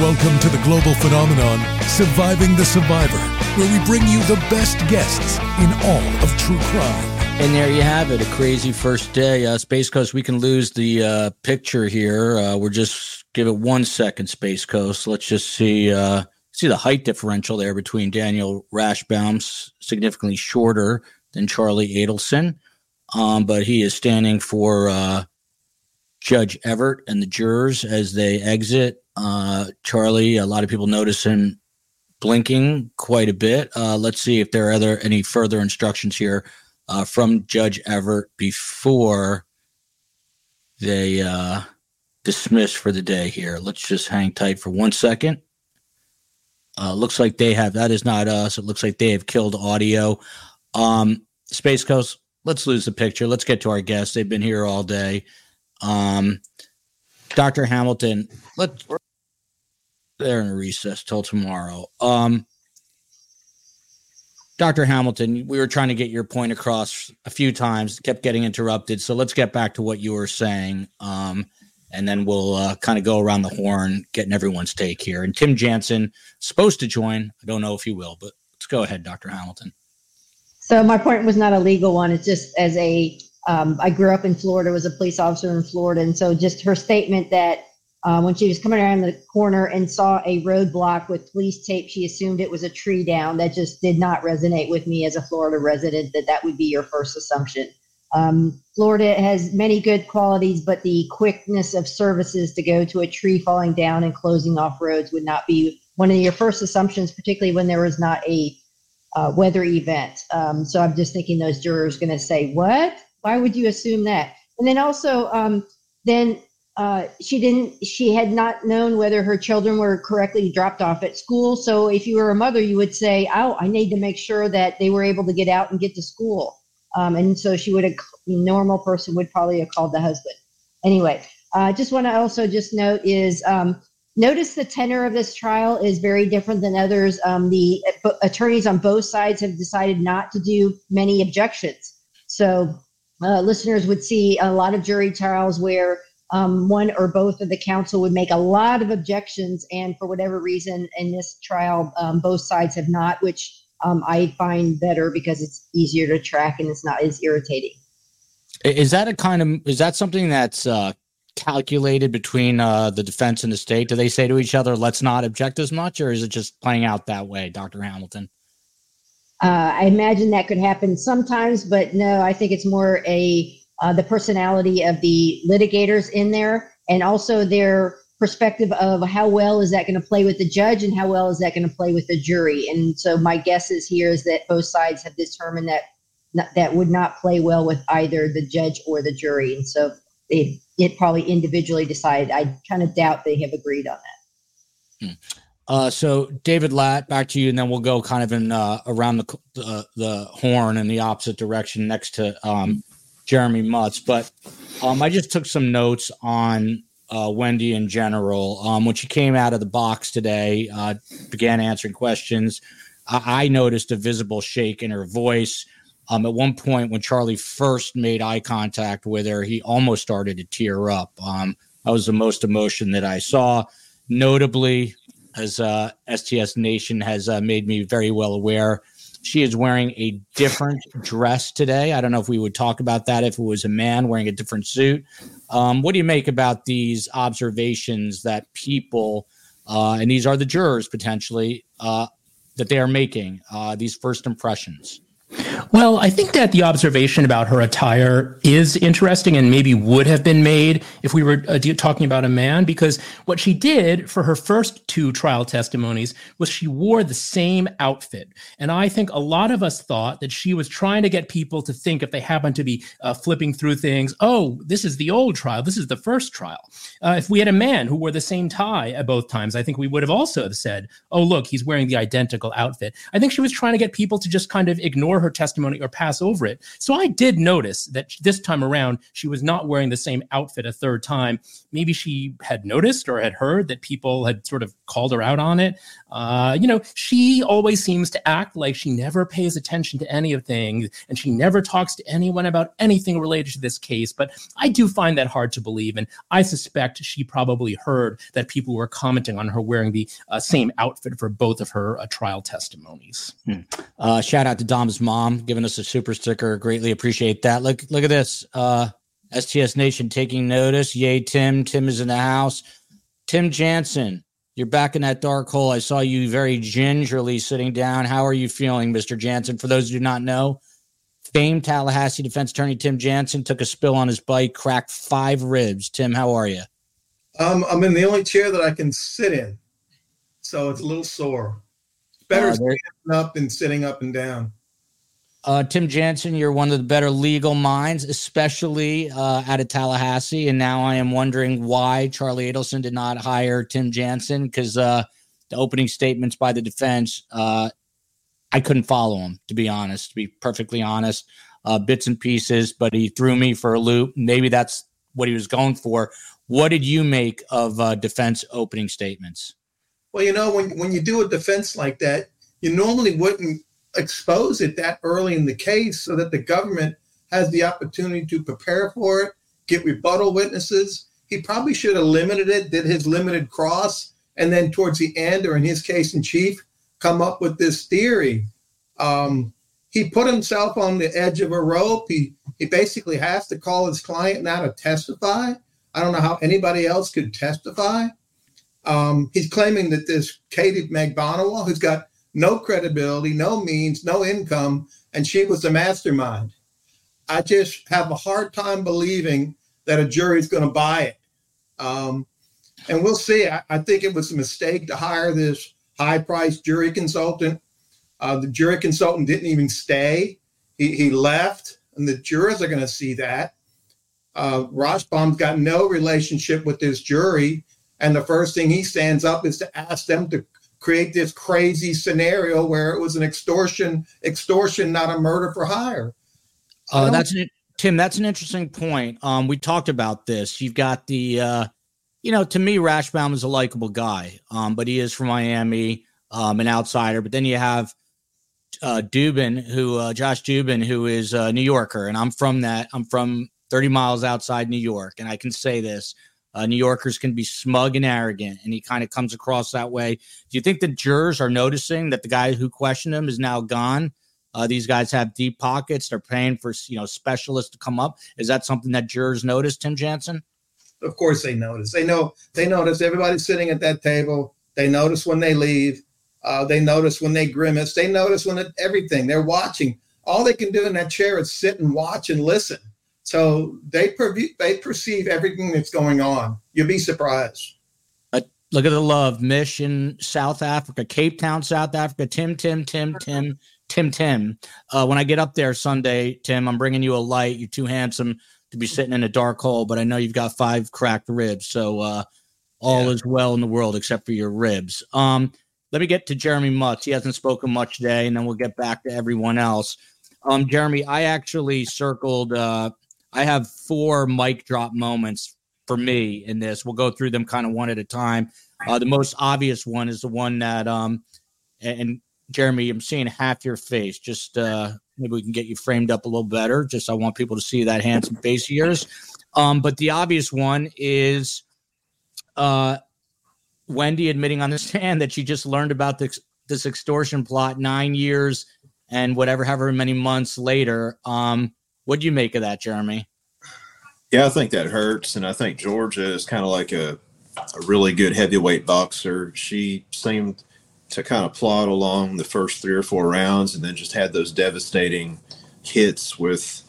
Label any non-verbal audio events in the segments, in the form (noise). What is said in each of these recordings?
Welcome to the global phenomenon, Surviving the Survivor, where we bring you the best guests in all of true crime. And there you have it, a crazy first day. Uh, Space Coast, we can lose the uh, picture here. Uh, we're just give it one second, Space Coast. Let's just see uh, see the height differential there between Daniel Rashbaum, significantly shorter than Charlie Adelson, um, but he is standing for uh, Judge Everett and the jurors as they exit. Uh, Charlie, a lot of people notice him blinking quite a bit. Uh, let's see if there are other any further instructions here uh, from Judge Everett before they uh, dismiss for the day. Here, let's just hang tight for one second. Uh, looks like they have that is not us. It looks like they have killed audio. Um, Space Coast. Let's lose the picture. Let's get to our guests. They've been here all day. Um, Dr. Hamilton, let's they're in recess till tomorrow. Um, Dr. Hamilton, we were trying to get your point across a few times, kept getting interrupted. So let's get back to what you were saying. Um, and then we'll uh, kind of go around the horn, getting everyone's take here. And Tim Jansen supposed to join. I don't know if he will, but let's go ahead, Dr. Hamilton. So my point was not a legal one. It's just as a um, I grew up in Florida, was a police officer in Florida, and so just her statement that uh, when she was coming around the corner and saw a roadblock with police tape, she assumed it was a tree down. That just did not resonate with me as a Florida resident. That that would be your first assumption. Um, Florida has many good qualities, but the quickness of services to go to a tree falling down and closing off roads would not be one of your first assumptions, particularly when there was not a uh, weather event. Um, so I'm just thinking those jurors going to say, "What? Why would you assume that?" And then also, um, then uh, she didn't. She had not known whether her children were correctly dropped off at school. So if you were a mother, you would say, "Oh, I need to make sure that they were able to get out and get to school." Um, and so she would. A normal person would probably have called the husband. Anyway, I uh, just want to also just note is um, Notice the tenor of this trial is very different than others. Um, the attorneys on both sides have decided not to do many objections. So uh, listeners would see a lot of jury trials where um, one or both of the counsel would make a lot of objections, and for whatever reason, in this trial, um, both sides have not, which um, I find better because it's easier to track and it's not as irritating. Is that a kind of is that something that's uh, calculated between uh, the defense and the state? Do they say to each other, "Let's not object as much," or is it just playing out that way, Doctor Hamilton? Uh, I imagine that could happen sometimes, but no, I think it's more a uh, the personality of the litigators in there, and also their perspective of how well is that going to play with the judge and how well is that going to play with the jury. And so my guess is here is that both sides have determined that that would not play well with either the judge or the jury, and so they it probably individually decided. I kind of doubt they have agreed on that. Hmm. Uh, so David Latt, back to you, and then we'll go kind of in uh, around the the horn in the opposite direction next to um, Jeremy Mutz. But um, I just took some notes on uh, Wendi in general. Um, when she came out of the box today, uh, began answering questions. I-, I noticed a visible shake in her voice. Um, at one point, when Charlie first made eye contact with her, he almost started to tear up. Um, that was the most emotion that I saw. Notably, as uh, STS Nation has uh, made me very well aware, she is wearing a different dress today. I don't know if we would talk about that if it was a man wearing a different suit. Um, what do you make about these observations that people, uh, and these are the jurors potentially, uh, that they are making, uh, these first impressions? Well, I think that the observation about her attire is interesting and maybe would have been made if we were uh, talking about a man, because what she did for her first two trial testimonies was she wore the same outfit. And I think a lot of us thought that she was trying to get people to think if they happen to be uh, flipping through things, oh, this is the old trial, this is the first trial. Uh, if we had a man who wore the same tie at both times, I think we would have also said, oh, look, he's wearing the identical outfit. I think she was trying to get people to just kind of ignore her testimony testimony or pass over it. So I did notice that this time around, she was not wearing the same outfit a third time. Maybe she had noticed or had heard that people had sort of called her out on it. Uh, you know, she always seems to act like she never pays attention to anything and she never talks to anyone about anything related to this case. But I do find that hard to believe. And I suspect she probably heard that people were commenting on her wearing the uh, same outfit for both of her uh, trial testimonies. Hmm. Uh, shout out to Dom's mom giving us a super sticker. Greatly appreciate that. Look, look at this. Uh, STS Nation taking notice. Yay, Tim. Tim is in the house. Tim Jansen, you're back in that dark hole. I saw you very gingerly sitting down. How are you feeling, Mr. Jansen? For those who do not know, famed Tallahassee defense attorney Tim Jansen took a spill on his bike, cracked five ribs. Tim, how are you? Um, I'm in the only chair that I can sit in, so it's a little sore. It's better uh, standing up than sitting up and down. Uh, Tim Jansen, you're one of the better legal minds, especially uh, out of Tallahassee. And now I am wondering why Charlie Adelson did not hire Tim Jansen because uh, the opening statements by the defense, uh, I couldn't follow him, to be honest, to be perfectly honest. Uh, bits and pieces, but he threw me for a loop. Maybe that's what he was going for. What did you make of uh, defense opening statements? Well, you know, when, when you do a defense like that, you normally wouldn't expose it that early in the case so that the government has the opportunity to prepare for it, get rebuttal witnesses. He probably should have limited it, did his limited cross, and then towards the end, or in his case in chief, come up with this theory. Um, he put himself on the edge of a rope. He he basically has to call his client now to testify. I don't know how anybody else could testify. Um, he's claiming that this Katie Magbanua, who's got no credibility, no means, no income, and she was the mastermind. I just have a hard time believing that a jury is going to buy it. Um, and we'll see. I, I, think it was a mistake to hire this high priced jury consultant. Uh, the jury consultant didn't even stay, he, he left, and the jurors are going to see that. Uh, Rashbaum's got no relationship with this jury. And the first thing he stands up is to ask them to create this crazy scenario where it was an extortion, extortion, not a murder for hire. Uh, that's an, Tim. That's an interesting point. Um, we talked about this. You've got the, uh, you know, to me, Rashbaum is a likable guy, um, but he is from Miami, um, an outsider. But then you have uh, Dubin, who uh, Josh Dubin, who is a New Yorker, and I'm from that. I'm from 30 miles outside New York, and I can say this: uh, New Yorkers can be smug and arrogant, and he kind of comes across that way. Do you think the jurors are noticing that the guy who questioned him is now gone? Uh, these guys have deep pockets. They're paying for you know specialists to come up. Is that something that jurors notice, Tim Jansen? Of course, they notice. They know. They notice everybody sitting at that table. They notice when they leave. Uh, they notice when they grimace. They notice when it, everything. They're watching. All they can do in that chair is sit and watch and listen. So they per- they perceive everything that's going on. You'll be surprised. Uh, look at the love, Mission, South Africa, Cape Town, South Africa. Tim, Tim, Tim, Tim, Tim, Tim. Uh, when I get up there Sunday, Tim, I'm bringing you a light. You're too handsome to be sitting in a dark hole, but I know you've got five cracked ribs, so uh, all yeah. is well in the world except for your ribs. Um, let me get to Jeremy Mutz. He hasn't spoken much today, and then we'll get back to everyone else. Um, Jeremy, I actually circled uh, I have four mic drop moments for me in this. We'll go through them kind of one at a time. Uh, the most obvious one is the one that, um, and Jeremy, I'm seeing half your face. Just uh, maybe we can get you framed up a little better. Just I want people to see that handsome face of yours. Um, but the obvious one is uh, Wendi admitting on the stand that she just learned about this this extortion plot nine years and whatever, however many months later. Um, what do you make of that, Jeremy? Yeah, I think that hurts, and I think Georgia is kind of like a, a really good heavyweight boxer. She seemed to kind of plod along the first three or four rounds, and then just had those devastating hits with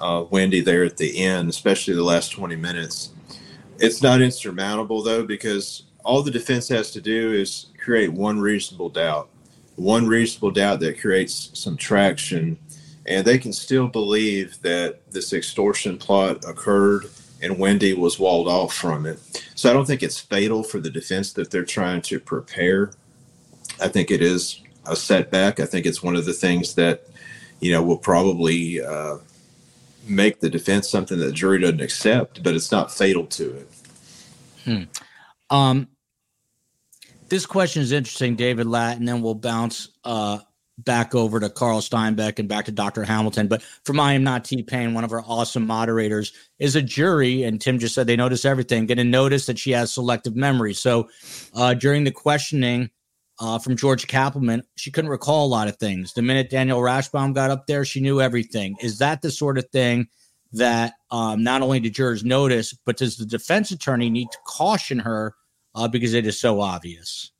uh, Wendi there at the end, especially the last 20 minutes. It's not insurmountable though, because all the defense has to do is create one reasonable doubt, one reasonable doubt that creates some traction and they can still believe that this extortion plot occurred and Wendi was walled off from it. So I don't think it's fatal for the defense that they're trying to prepare. I think it is a setback. I think it's one of the things that you know, will probably uh, make the defense something that the jury doesn't accept, but it's not fatal to it. Hmm. Um, this question is interesting, David Latt, and then we'll bounce uh, back over to Carl Steinbeck and back to Dr. Hamilton. But from I am not T Pain, one of our awesome moderators, is a jury, and Tim just said they notice everything, going to notice that she has selective memory. So uh, during the questioning uh, from George Cappleman, she couldn't recall a lot of things. The minute Daniel Rashbaum got up there, she knew everything. Is that the sort of thing that um, not only do jurors notice, but does the defense attorney need to caution her uh, because it is so obvious?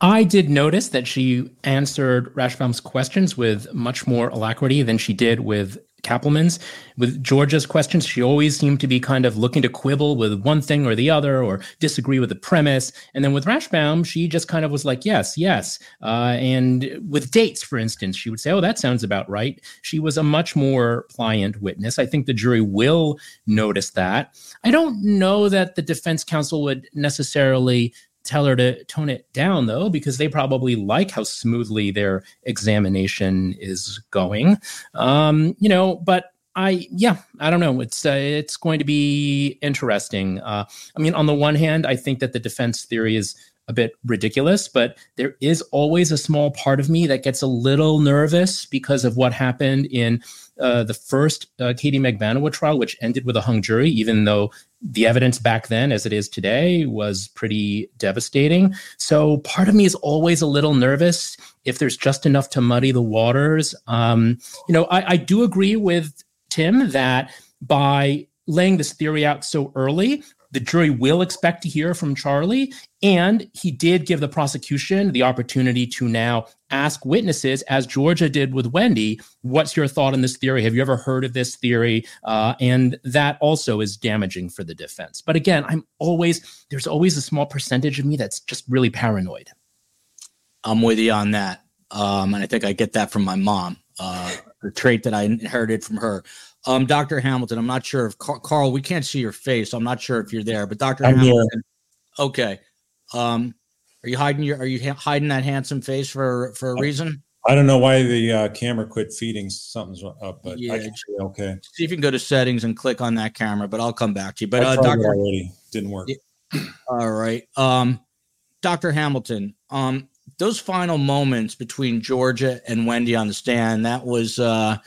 I did notice that she answered Rashbaum's questions with much more alacrity than she did with Cappleman's. With Georgia's questions, she always seemed to be kind of looking to quibble with one thing or the other or disagree with the premise. And then with Rashbaum, she just kind of was like, yes, yes. Uh, and with dates, for instance, she would say, oh, that sounds about right. She was a much more pliant witness. I think the jury will notice that. I don't know that the defense counsel would necessarily tell her to tone it down though because they probably like how smoothly their examination is going. Um you know but i yeah i don't know. It's uh, it's going to be interesting. Uh i mean on the one hand i think that the defense theory is a bit ridiculous, but there is always a small part of me that gets a little nervous because of what happened in uh, the first uh, Katie Magbanua trial, which ended with a hung jury, even though the evidence back then, as it is today, was pretty devastating. So part of me is always a little nervous if there's just enough to muddy the waters. Um, you know, I, I do agree with Tim that by laying this theory out so early, the jury will expect to hear from Charlie. And he did give the prosecution the opportunity to now ask witnesses, as Georgia did with Wendi, what's your thought on this theory? Have you ever heard of this theory? Uh, and that also is damaging for the defense. But again, I'm always, there's always a small percentage of me that's just really paranoid. I'm with you on that. Um, and I think I get that from my mom, uh, the trait that I inherited from her. Um, Dr. Hamilton, I'm not sure if Carl, we can't see your face. So I'm not sure if you're there, but Dr. I'm Hamilton, here. okay. Um, are you hiding your, are you hiding that handsome face for, for a reason? I don't know why the uh, camera quit feeding. Something's up, but yeah, I can see okay. See if you can go to settings and click on that camera, but I'll come back to you. But uh, Doctor already didn't work. Yeah. (clears throat) All right, um, Doctor Hamilton. Um, those final moments between Georgia and Wendi on the stand, that was, uh,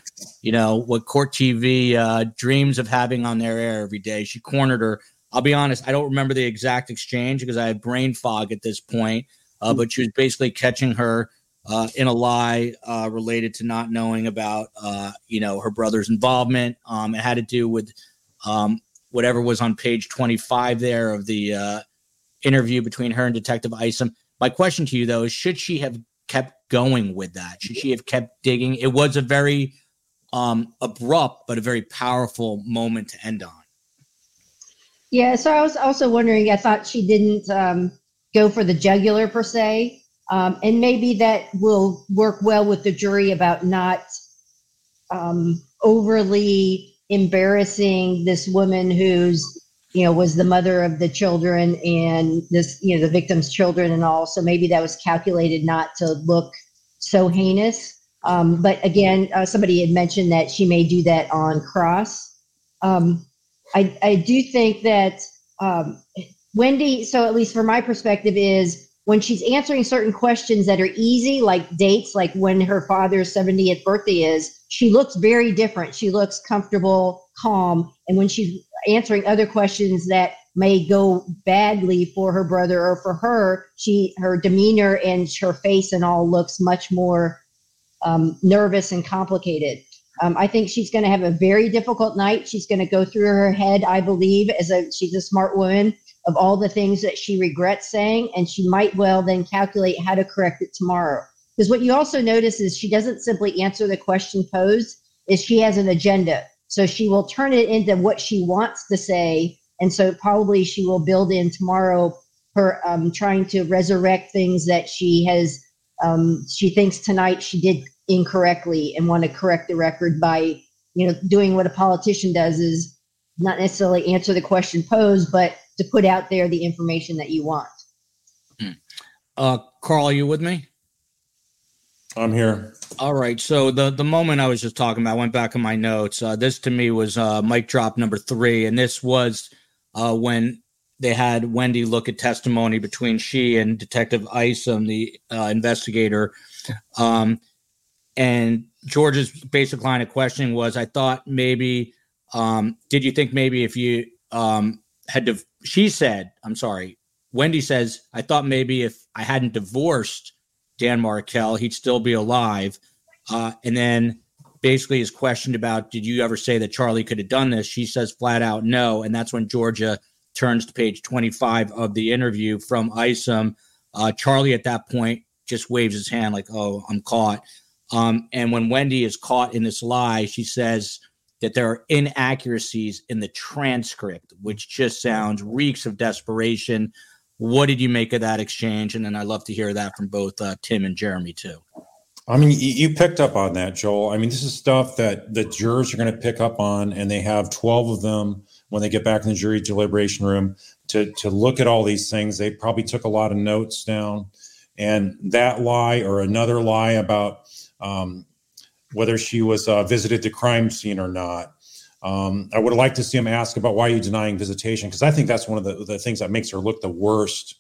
you know, what Court TV uh, dreams of having on their air every day. She cornered her. I'll be honest, I don't remember the exact exchange because I had brain fog at this point, uh, but she was basically catching her uh, in a lie uh, related to not knowing about, uh, you know, her brother's involvement. Um, it had to do with um, whatever was on page 25 there of the uh, interview between her and Detective Isom my question to you though is should she have kept going with that? Should she have kept digging? It was a very um, abrupt but a very powerful moment to end on. Yeah, so I was also wondering. I thought she didn't um, go for the jugular per se, um, and maybe that will work well with the jury about not um, overly embarrassing this woman who's you know, was the mother of the children and this, you know, the victim's children and all. So maybe that was calculated not to look so heinous. Um, but again, uh, somebody had mentioned that she may do that on cross. Um, I, I do think that um, Wendi, so at least from my perspective, is when she's answering certain questions that are easy, like dates, like when her father's 70th birthday is, she looks very different. She looks comfortable, calm. And when she's answering other questions that may go badly for her brother or for her, she her demeanor and her face and all looks much more um, nervous and complicated. Um, I think she's going to have a very difficult night. She's going to go through her head, I believe, as a she's a smart woman of all the things that she regrets saying, and she might well then calculate how to correct it tomorrow. Because what you also notice is she doesn't simply answer the question posed, is she has an agenda. So she will turn it into what she wants to say. And so probably she will build in tomorrow her um, trying to resurrect things that she has, um, she thinks tonight she did incorrectly and want to correct the record by, you know, doing what a politician does is not necessarily answer the question posed, but to put out there the information that you want. Hmm. Uh, Carl, are you with me? I'm here. All right. So the the moment I was just talking about, I went back in my notes. Uh, this to me was uh, mic drop number three, and this was uh, when they had Wendi look at testimony between she and Detective Isom, the uh, investigator. Um, and George's basic line of questioning was, "I thought maybe, um, did you think maybe if you um, had to?" She said, "I'm sorry." Wendi says, "I thought maybe if I hadn't divorced." Dan Markel, he'd still be alive. Uh, and then basically is questioned about, did you ever say that Charlie could have done this? She says flat out no. And that's when Georgia turns to page 25 of the interview from Isom. Uh, Charlie at that point just waves his hand like, oh, I'm caught. Um, and when Wendi is caught in this lie, she says that there are inaccuracies in the transcript, which just sounds reeks of desperation. What did you make of that exchange? And then I'd love to hear that from both uh, Tim and Jeremy too. I mean, you picked up on that, Joel. I mean, this is stuff that the jurors are going to pick up on, and they have 12 of them when they get back in the jury deliberation room to, to look at all these things. They probably took a lot of notes down. And that lie or another lie about um, whether she was uh, visited the crime scene or not, um, I would like to see him ask about why you're you denying visitation because I think that's one of the, the things that makes her look the worst.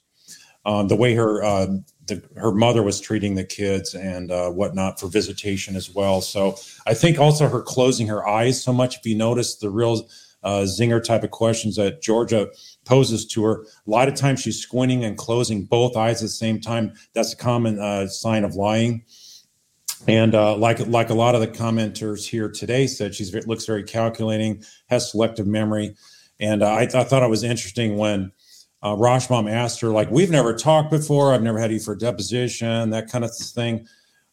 Um, the way her uh, the, her mother was treating the kids and uh, whatnot for visitation as well. So I think also her closing her eyes so much. If you notice the real uh, zinger type of questions that Georgia poses to her, a lot of times she's squinting and closing both eyes at the same time. That's a common uh, sign of lying. And uh, like like a lot of the commenters here today said, she looks very calculating, has selective memory, and uh, I, th- I, thought it was interesting when uh, Rashbaum asked her, like, "We've never talked before. I've never had you for a deposition, that kind of thing."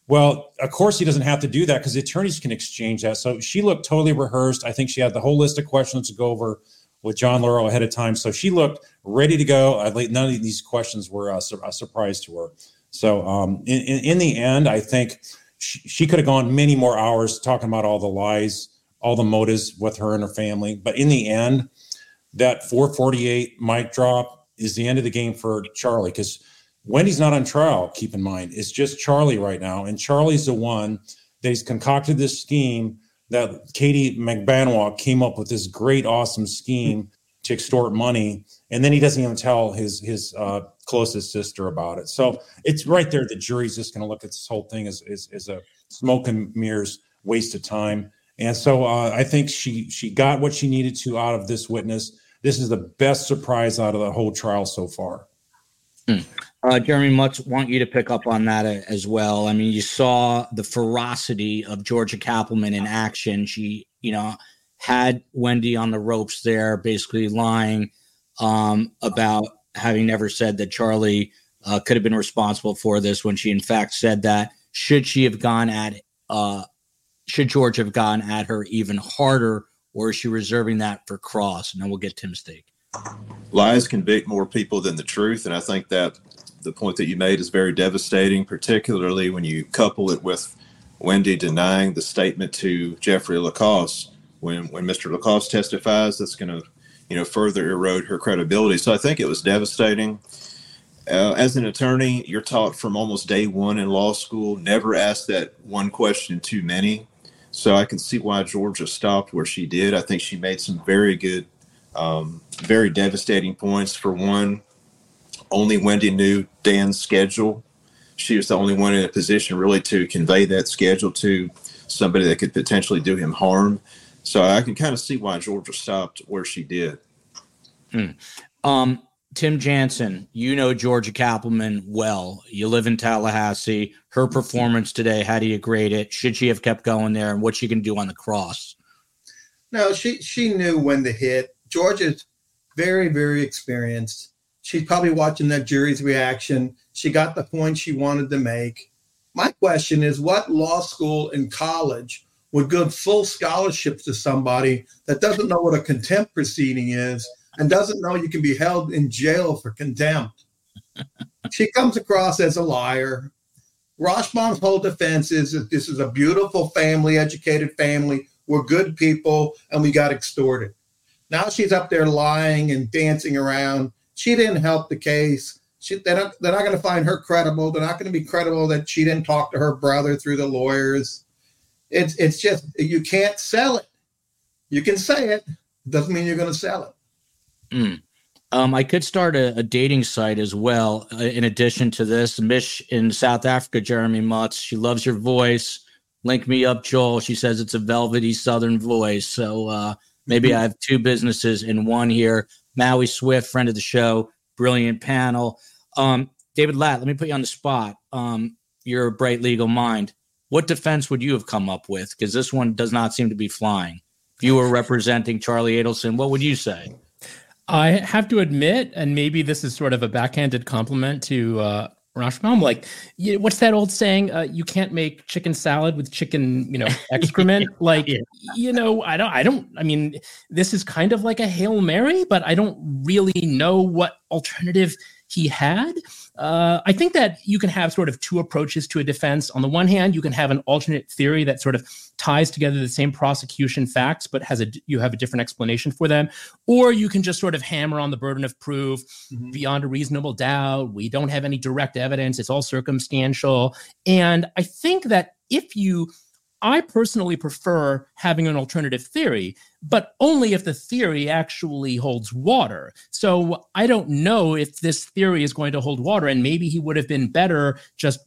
Well, of course, he doesn't have to do that because the attorneys can exchange that. So she looked totally rehearsed. I think she had the whole list of questions to go over with John Lauro ahead of time. So she looked ready to go. I, None of these questions were a, a surprise to her. So um, in, in, in the end, I think she, could have gone many more hours talking about all the lies, all the motives with her and her family. But in the end, that 448 mic drop is the end of the game for Charlie because Wendi's not on trial, keep in mind. It's just Charlie right now. And Charlie's the one that he's concocted this scheme that Katie Magbanua came up with this great, awesome scheme hmm. To extort money. And then he doesn't even tell his his uh, closest sister about it. So it's right there. The jury's just going to look at this whole thing as, as, as, a smoke and mirrors waste of time. And so uh, I think she she got what she needed to out of this witness. This is the best surprise out of the whole trial so far. Mm. Uh, Jeremy, much want you to pick up on that as well. I mean, you saw the ferocity of Georgia Cappleman in action. She, you know, had Wendi on the ropes there, basically lying um, about having never said that Charlie uh, could have been responsible for this when she in fact said that. Should she have gone at uh, should George have gone at her even harder, or is she reserving that for Cross? And then we'll get Tim's take. Lies convict more people than the truth, and I think that the point that you made is very devastating, particularly when you couple it with Wendi denying the statement to Jeffrey Lacasse. When when Mr. Lacasse testifies, that's going to you know, further erode her credibility. So I think it was devastating. Uh, as an attorney, you're taught from almost day one in law school never ask that one question too many. So I can see why Georgia stopped where she did. I think she made some very good, um, very devastating points. For one, only Wendi knew Dan's schedule. She was the only one in a position really to convey that schedule to somebody that could potentially do him harm. So I can kind of see why Georgia stopped where she did. Hmm. Um, Tim Jansen, you know Georgia Cappleman well. You live in Tallahassee. Her performance today, how do you grade it? Should she have kept going there, and what she can do on the cross? No, she she knew when to hit. Georgia's very very experienced. She's probably watching that jury's reaction. She got the point she wanted to make. My question is, what law school and college would give full scholarships to somebody that doesn't know what a contempt proceeding is and doesn't know you can be held in jail for contempt. (laughs) she comes across as a liar. Rashbaum's whole defense is that this is a beautiful family, educated family. We're good people, and we got extorted. Now she's up there lying and dancing around. She didn't help the case. she, they're not, they're not going to find her credible. They're not going to be credible that she didn't talk to her brother through the lawyers. It's it's just you can't sell it. You can say it, doesn't mean you're going to sell it. Mm. Um, I could start a, a, dating site as well. Uh, in addition to this, Mish in South Africa, Jeremy Mutz, she loves your voice. Link me up, Joel. She says it's a velvety Southern voice. So uh, maybe mm-hmm. I have two businesses in one here. Maui Swift, friend of the show, brilliant panel. Um, David Latt, let me put you on the spot. Um, you're a bright legal mind. What defense would you have come up with? Because this one does not seem to be flying. If you were representing Charlie Adelson, what would you say? I have to admit, and maybe this is sort of a backhanded compliment to uh, Rashbaum. Like, you, what's that old saying? Uh, you can't make chicken salad with chicken, you know, (laughs) excrement. like, yeah. you know, I don't, I don't. I mean, this is kind of like a hail mary, but I don't really know what alternative he had. Uh, I think that you can have sort of two approaches to a defense. On the one hand, you can have an alternate theory that sort of ties together the same prosecution facts, but has a you have a different explanation for them, or you can just sort of hammer on the burden of proof mm-hmm. beyond a reasonable doubt. We don't have any direct evidence; it's all circumstantial. And I think that if you I personally prefer having an alternative theory, but only if the theory actually holds water. So I don't know if this theory is going to hold water, and maybe he would have been better just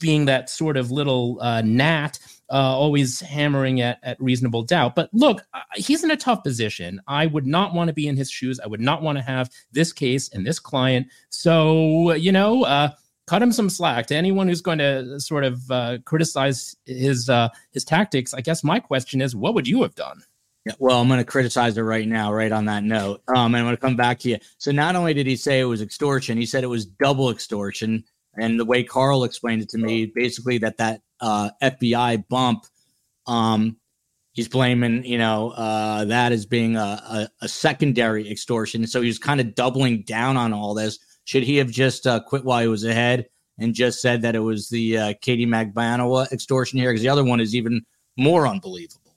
being that sort of little uh, gnat, uh, always hammering at, at reasonable doubt. But look, uh, he's in a tough position. I would not want to be in his shoes. I would not want to have this case and this client. So, you know, uh, cut him some slack. To anyone who's going to sort of uh, criticize his uh, his tactics, I guess my question is, what would you have done? Yeah, well, I'm going to criticize it right now, right on that note. Um, and I'm going to come back to you. So not only did he say it was extortion, he said it was double extortion. And the way Carl explained it to me, basically that that uh, FBI bump, um, he's blaming you know uh, that as being a, a, a secondary extortion. So he's kind of doubling down on all this should he have just uh, quit while he was ahead and just said that it was the uh, Katie Magbanua extortion here? Because the other one is even more unbelievable.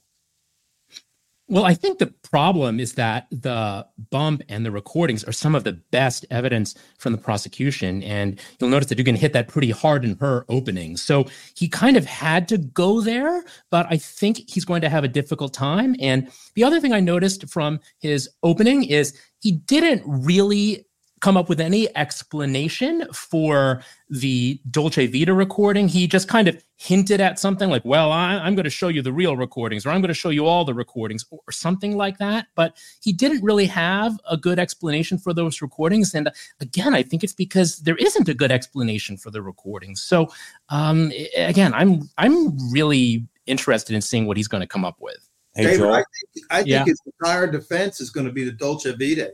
Well, I think the problem is that the bump and the recordings are some of the best evidence from the prosecution. And you'll notice that you can hit that pretty hard in her opening. So he kind of had to go there, but I think he's going to have a difficult time. And the other thing I noticed from his opening is he didn't really come up with any explanation for the Dolce Vita recording. He just kind of hinted at something like, well, I, am going to show you the real recordings, or I'm going to show you all the recordings, or, or something like that. But he didn't really have a good explanation for those recordings. And again, I think it's because there isn't a good explanation for the recordings. So um, again, I'm I'm really interested in seeing what he's going to come up with. Hey, David, I think, I think yeah. his entire defense is going to be the Dolce Vita.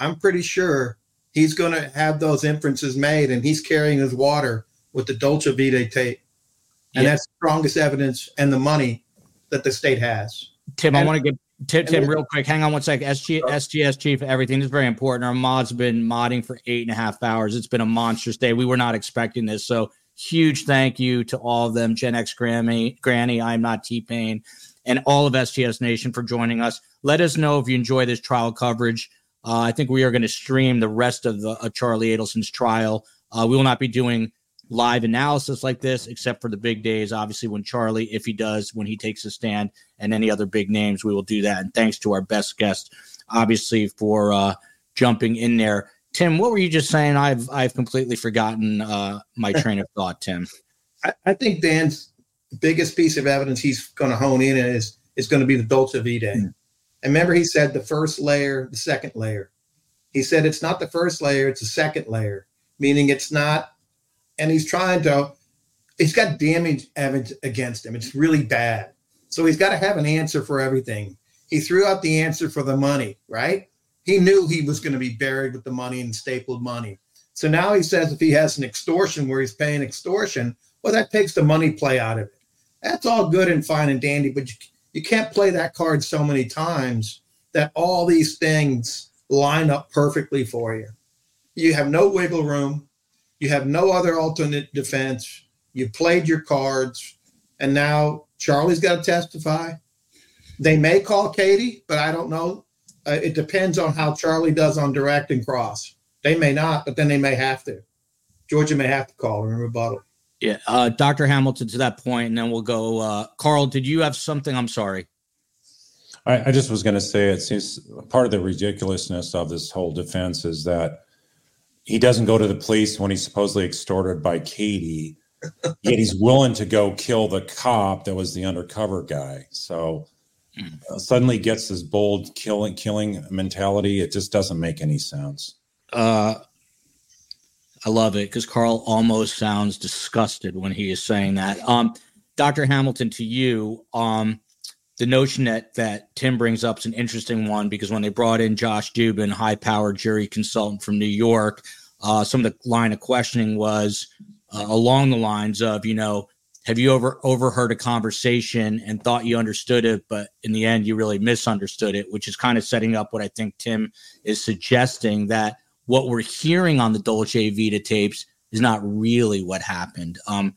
I'm pretty sure he's going to have those inferences made, and he's carrying his water with the Dolce Vita tape, and yeah. that's the strongest evidence and the money that the state has. Tim, and, I want to get Tim, Tim, real quick. Hang on one second. SG, SGS chief, everything is very important. Our mods have been modding for eight and a half hours. It's been a monstrous day. We were not expecting this. So huge thank you to all of them. Gen X Granny, Granny, I'm not T Pain, and all of STS Nation for joining us. Let us know if you enjoy this trial coverage. Uh, I think we are going to stream the rest of the uh, Charlie Adelson's trial. Uh, we will not be doing live analysis like this, except for the big days. Obviously, when Charlie, if he does, when he takes a stand, and any other big names, we will do that. And thanks to our best guest, obviously, for uh, jumping in there. Tim, what were you just saying? I've I've completely forgotten uh, my train of thought. Tim, I, I think Dan's biggest piece of evidence he's going to hone in is is going to be the Dolce Vita. Mm. And remember, he said the first layer, the second layer. He said it's not the first layer, it's the second layer, meaning it's not, and he's trying to, he's got damage evidence against him. It's really bad. So he's got to have an answer for everything. He threw out the answer for the money, right? He knew he was going to be buried with the money and stapled money. So now he says if he has an extortion where he's paying extortion, well, that takes the money play out of it. That's all good and fine and dandy, but you, you can't play that card so many times that all these things line up perfectly for you. You have no wiggle room. You have no other alternate defense. You played your cards, and now Charlie's got to testify. They may call Katie, but I don't know. Uh, it depends on how Charlie does on direct and cross. They may not, but then they may have to. Georgia may have to call her in rebuttal. Yeah, uh, Dr. Hamilton, to that point, and then we'll go. Uh, Carl, did you have something? I'm sorry. I, I just was going to say it seems part of the ridiculousness of this whole defense is that he doesn't go to the police when he's supposedly extorted by Katie, yet he's willing to go kill the cop that was the undercover guy. So uh, suddenly gets this bold killing killing mentality. It just doesn't make any sense. Uh, I love it because Carl almost sounds disgusted when he is saying that. Um, Dr. Hamilton, to you, um, the notion that that Tim brings up is an interesting one because when they brought in Josh Dubin, high-powered jury consultant from New York, uh, some of the line of questioning was uh, along the lines of, you know, have you ever overheard a conversation and thought you understood it, but in the end you really misunderstood it, which is kind of setting up what I think Tim is suggesting that what we're hearing on the Dolce Vita tapes is not really what happened. Um,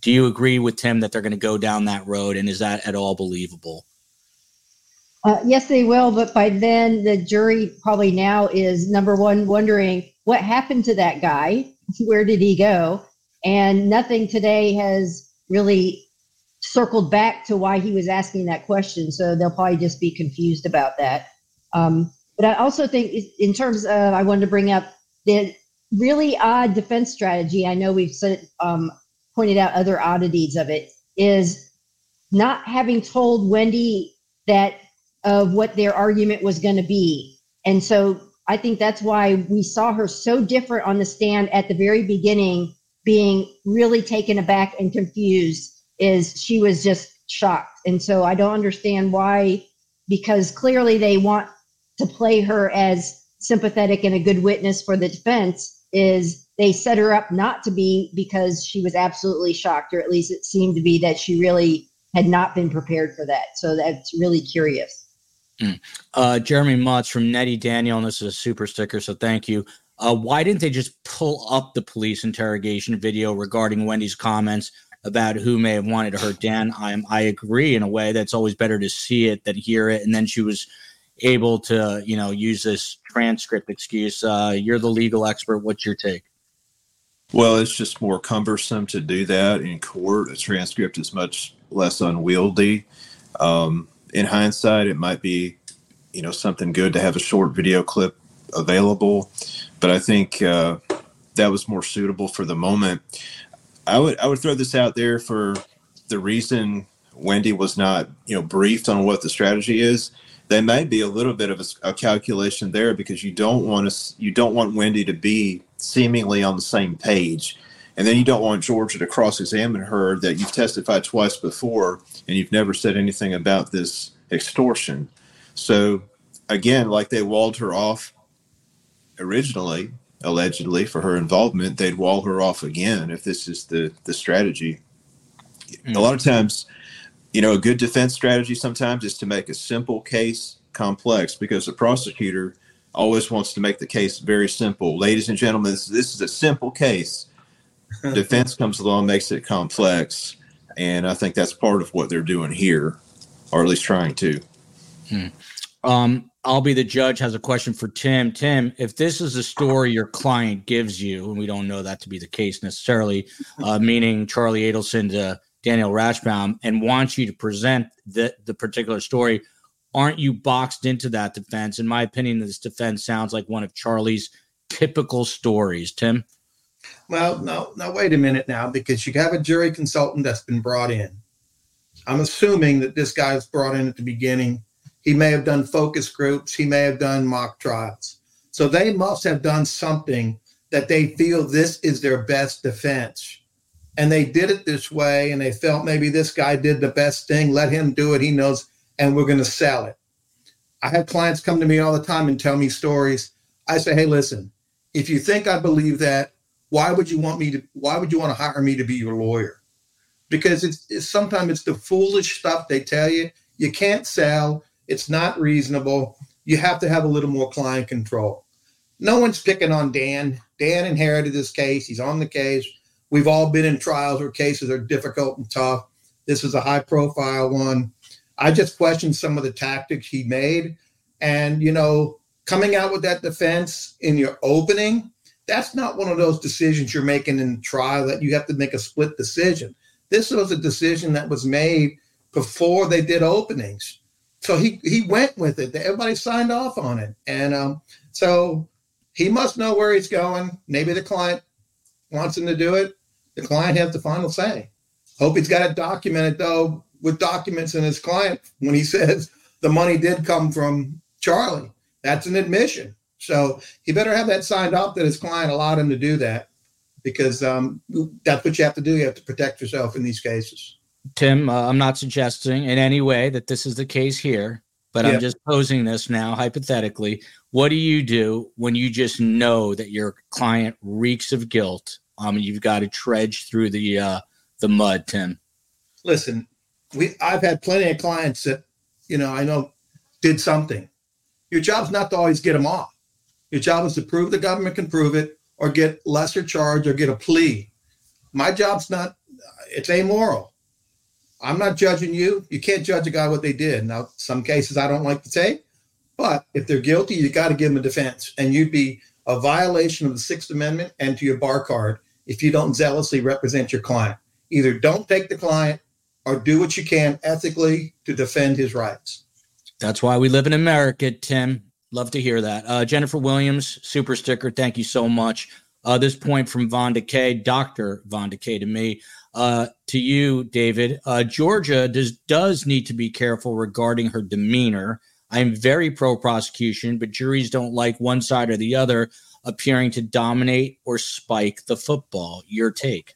do you agree with Tim that they're going to go down that road, and is that at all believable? Uh, yes, they will, but by then the jury probably now is number one wondering what happened to that guy, (laughs) where did he go, and nothing today has really circled back to why he was asking that question. So they'll probably just be confused about that. Um, but I also think, in terms of, I wanted to bring up the really odd defense strategy. I know we've said, um, pointed out other oddities of it is not having told Wendi that of what their argument was going to be. And so I think that's why we saw her so different on the stand at the very beginning, being really taken aback and confused, is she was just shocked. And so I don't understand why, because clearly they want to play her as sympathetic and a good witness for the defense, is they set her up not to be because she was absolutely shocked, or at least it seemed to be that she really had not been prepared for that. So that's really curious. Mm. Uh, Jeremy Mutz from Nettie Daniel, and this is a super sticker, so thank you. Uh, why didn't they just pull up the police interrogation video regarding Wendi's comments about who may have wanted to hurt Dan? I I agree in a way that's always better to see it than hear it. And then she was able to, you know, use this transcript excuse. Uh, you're the legal expert. What's your take? Well, it's just more cumbersome to do that in court. A transcript is much less unwieldy. Um, in hindsight, it might be, you know, something good to have a short video clip available, but I think uh, that was more suitable for the moment. I would I would throw this out there for the reason Wendi was not, you know, briefed on what the strategy is. There may be a little bit of a, a calculation there because you don't want to you don't want Wendi to be seemingly on the same page. And then you don't want Georgia to cross examine her that you've testified twice before and you've never said anything about this extortion. So, again, like they walled her off originally, allegedly, for her involvement, they'd wall her off again if this is the, the strategy. Mm. A lot of times, you know, a good defense strategy sometimes is to make a simple case complex because the prosecutor always wants to make the case very simple. Ladies and gentlemen, this, this is a simple case. (laughs) Defense comes along, makes it complex. And I think that's part of what they're doing here, or at least trying to. Hmm. Um, I'll be the judge has a question for Tim. Tim, if this is the story your client gives you, and we don't know that to be the case necessarily, uh, meaning Charlie Adelson to Daniel Rashbaum, and wants you to present the, the particular story, aren't you boxed into that defense? In my opinion, this defense sounds like one of Charlie's typical stories. Tim? Well, no, now wait a minute now, because you have a jury consultant that's been brought in. I'm assuming that this guy was brought in at the beginning. He may have done focus groups, he may have done mock trials. So they must have done something that they feel this is their best defense. And they did it this way, and they felt maybe this guy did the best thing. Let him do it. He knows and we're going to sell it. I have clients come to me all the time and tell me stories. I say, hey, listen, if you think I believe that, why would you want me to? Why would you want to hire me to be your lawyer? Because it's, it's sometimes it's the foolish stuff they tell you. You can't sell. It's not reasonable. You have to have a little more client control. No one's picking on Dan. Dan inherited this case. He's on the case. We've all been in trials where cases are difficult and tough. This is a high profile one. I just questioned some of the tactics he made. And, you know, coming out with that defense in your opening, that's not one of those decisions you're making in trial that you have to make a split decision. This was a decision that was made before they did openings. So he he went with it. Everybody signed off on it, and um, so he must know where he's going. Maybe the client wants him to do it. The client has the final say. Hope he's got it documented though, with documents in his client when he (laughs) says the money did come from Charlie. That's an admission. So he better have that signed off that his client allowed him to do that because um, that's what you have to do. You have to protect yourself in these cases. Tim, uh, I'm not suggesting in any way that this is the case here, but yeah. I'm just posing this now hypothetically. What do you do when you just know that your client reeks of guilt? Um, you've got to trudge through the uh, the mud, Tim. Listen, we I've had plenty of clients that you know I know did something. Your job's not to always get them off. Your job is to prove the government can prove it, or get lesser charge, or get a plea. My job's not. It's amoral. I'm not judging you. You can't judge a guy what they did. Now, some cases I don't like to take, but if they're guilty, you got to give them a defense. And you'd be a violation of the Sixth Amendment and to your bar card if you don't zealously represent your client. Either don't take the client or do what you can ethically to defend his rights. That's why we live in America, Tim. Love to hear that. Uh, Jennifer Williams, super sticker. Thank you so much. Uh, this point from Von Decay, Dr. Von Decay to me. Uh, to you, David, uh, Georgia does does need to be careful regarding her demeanor. I am very pro prosecution, but juries don't like one side or the other appearing to dominate or spike the football. Your take?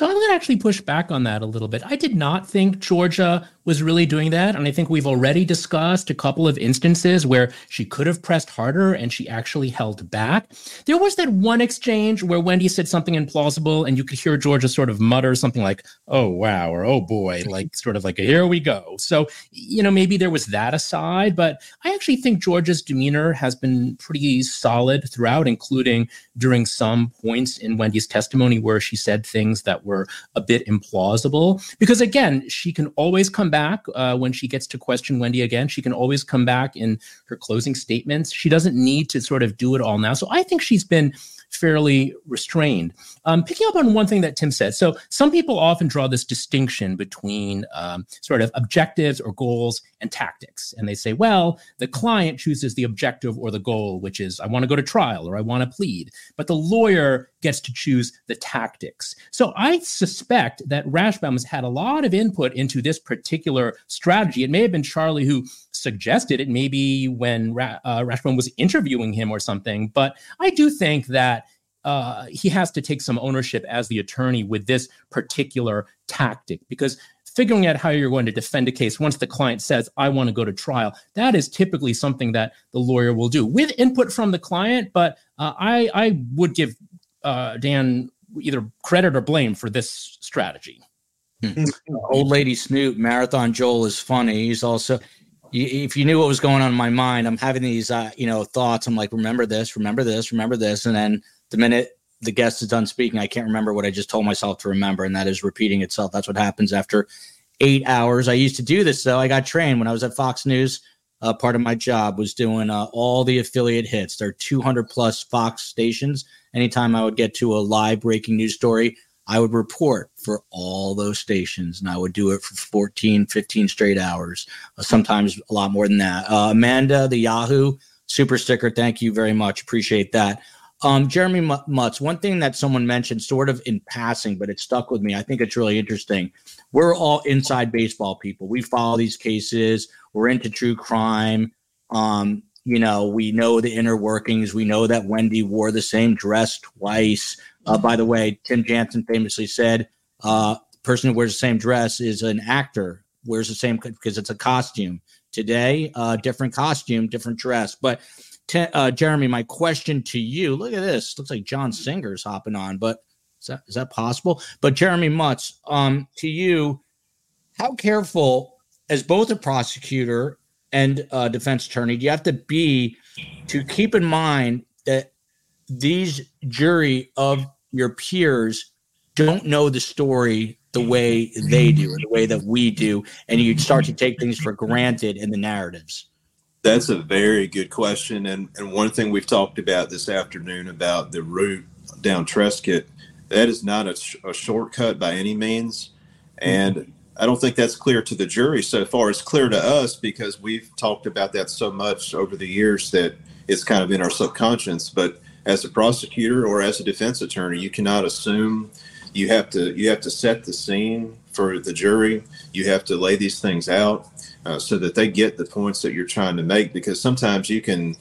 So I'm going to actually push back on that a little bit. I did not think Georgia was really doing that. And I think we've already discussed a couple of instances where she could have pressed harder and she actually held back. There was that one exchange where Wendi said something implausible and you could hear Georgia sort of mutter something like, oh, wow, or oh boy, like sort of like, here we go. So, you know, maybe there was that aside, but I actually think Georgia's demeanor has been pretty solid throughout, including during some points in Wendi's testimony where she said things that were a bit implausible. Because again, she can always come back uh, when she gets to question Wendi again. She can always come back in her closing statements. She doesn't need to sort of do it all now. So I think she's been fairly restrained. Um, picking up on one thing that Tim said, so some people often draw this distinction between um, sort of objectives or goals and tactics. And they say, well, the client chooses the objective or the goal, which is I want to go to trial or I want to plead, but the lawyer gets to choose the tactics. So I suspect that Rashbaum has had a lot of input into this particular strategy. It may have been Charlie who suggested it, maybe when Ra- uh, Rashbaum was interviewing him or something, but I do think that uh, he has to take some ownership as the attorney with this particular tactic because figuring out how you're going to defend a case once the client says i want to go to trial. That is typically something that the lawyer will do with input from the client but uh, I, I would give uh, dan either credit or blame for this strategy. Hmm. old lady snoop marathon joel is funny. He's also if you knew what was going on in my mind i'm having these uh, you know thoughts. I'm like remember this remember this remember this. And then the minute the guest is done speaking, I can't remember what I just told myself to remember, and that is repeating itself. That's what happens after eight hours. I used to do this though. I got trained when I was at Fox News. Uh, part of my job was doing uh, all the affiliate hits. There are 200 plus Fox stations. Anytime I would get to a live breaking news story, I would report for all those stations and I would do it for 14, 15 straight hours, uh, sometimes a lot more than that. Uh, Amanda, the Yahoo super sticker, thank you very much. Appreciate that. Um, Jeremy Mutz, one thing that someone mentioned sort of in passing, but it stuck with me. I think it's really interesting. We're all inside baseball people. We follow these cases. We're into true crime. Um, you know, we know the inner workings. We know that Wendi wore the same dress twice. Uh, by the way, Tim Jansen famously said, uh, the person who wears the same dress is an actor, wears the same because it's a costume. Today, uh, different costume, different dress. But uh, Jeremy, my question to you look at this. Looks like John Singer's hopping on, but is that, is that possible? But Jeremy Mutz, um, to you, how careful, as both a prosecutor and a defense attorney, do you have to be to keep in mind that these jury of your peers don't know the story the way they do or the way that we do, and you start to take things for granted in the narratives? That's a very good question, and and one thing we've talked about this afternoon about the route down Trescott, that is not a, sh- a shortcut by any means, and I don't think that's clear to the jury so far. It's clear to us because we've talked about that so much over the years that it's kind of in our subconscious. But as a prosecutor or as a defense attorney, you cannot assume. You have to you have to set the scene for the jury. You have to lay these things out uh, so that they get the points that you're trying to make. Because sometimes you can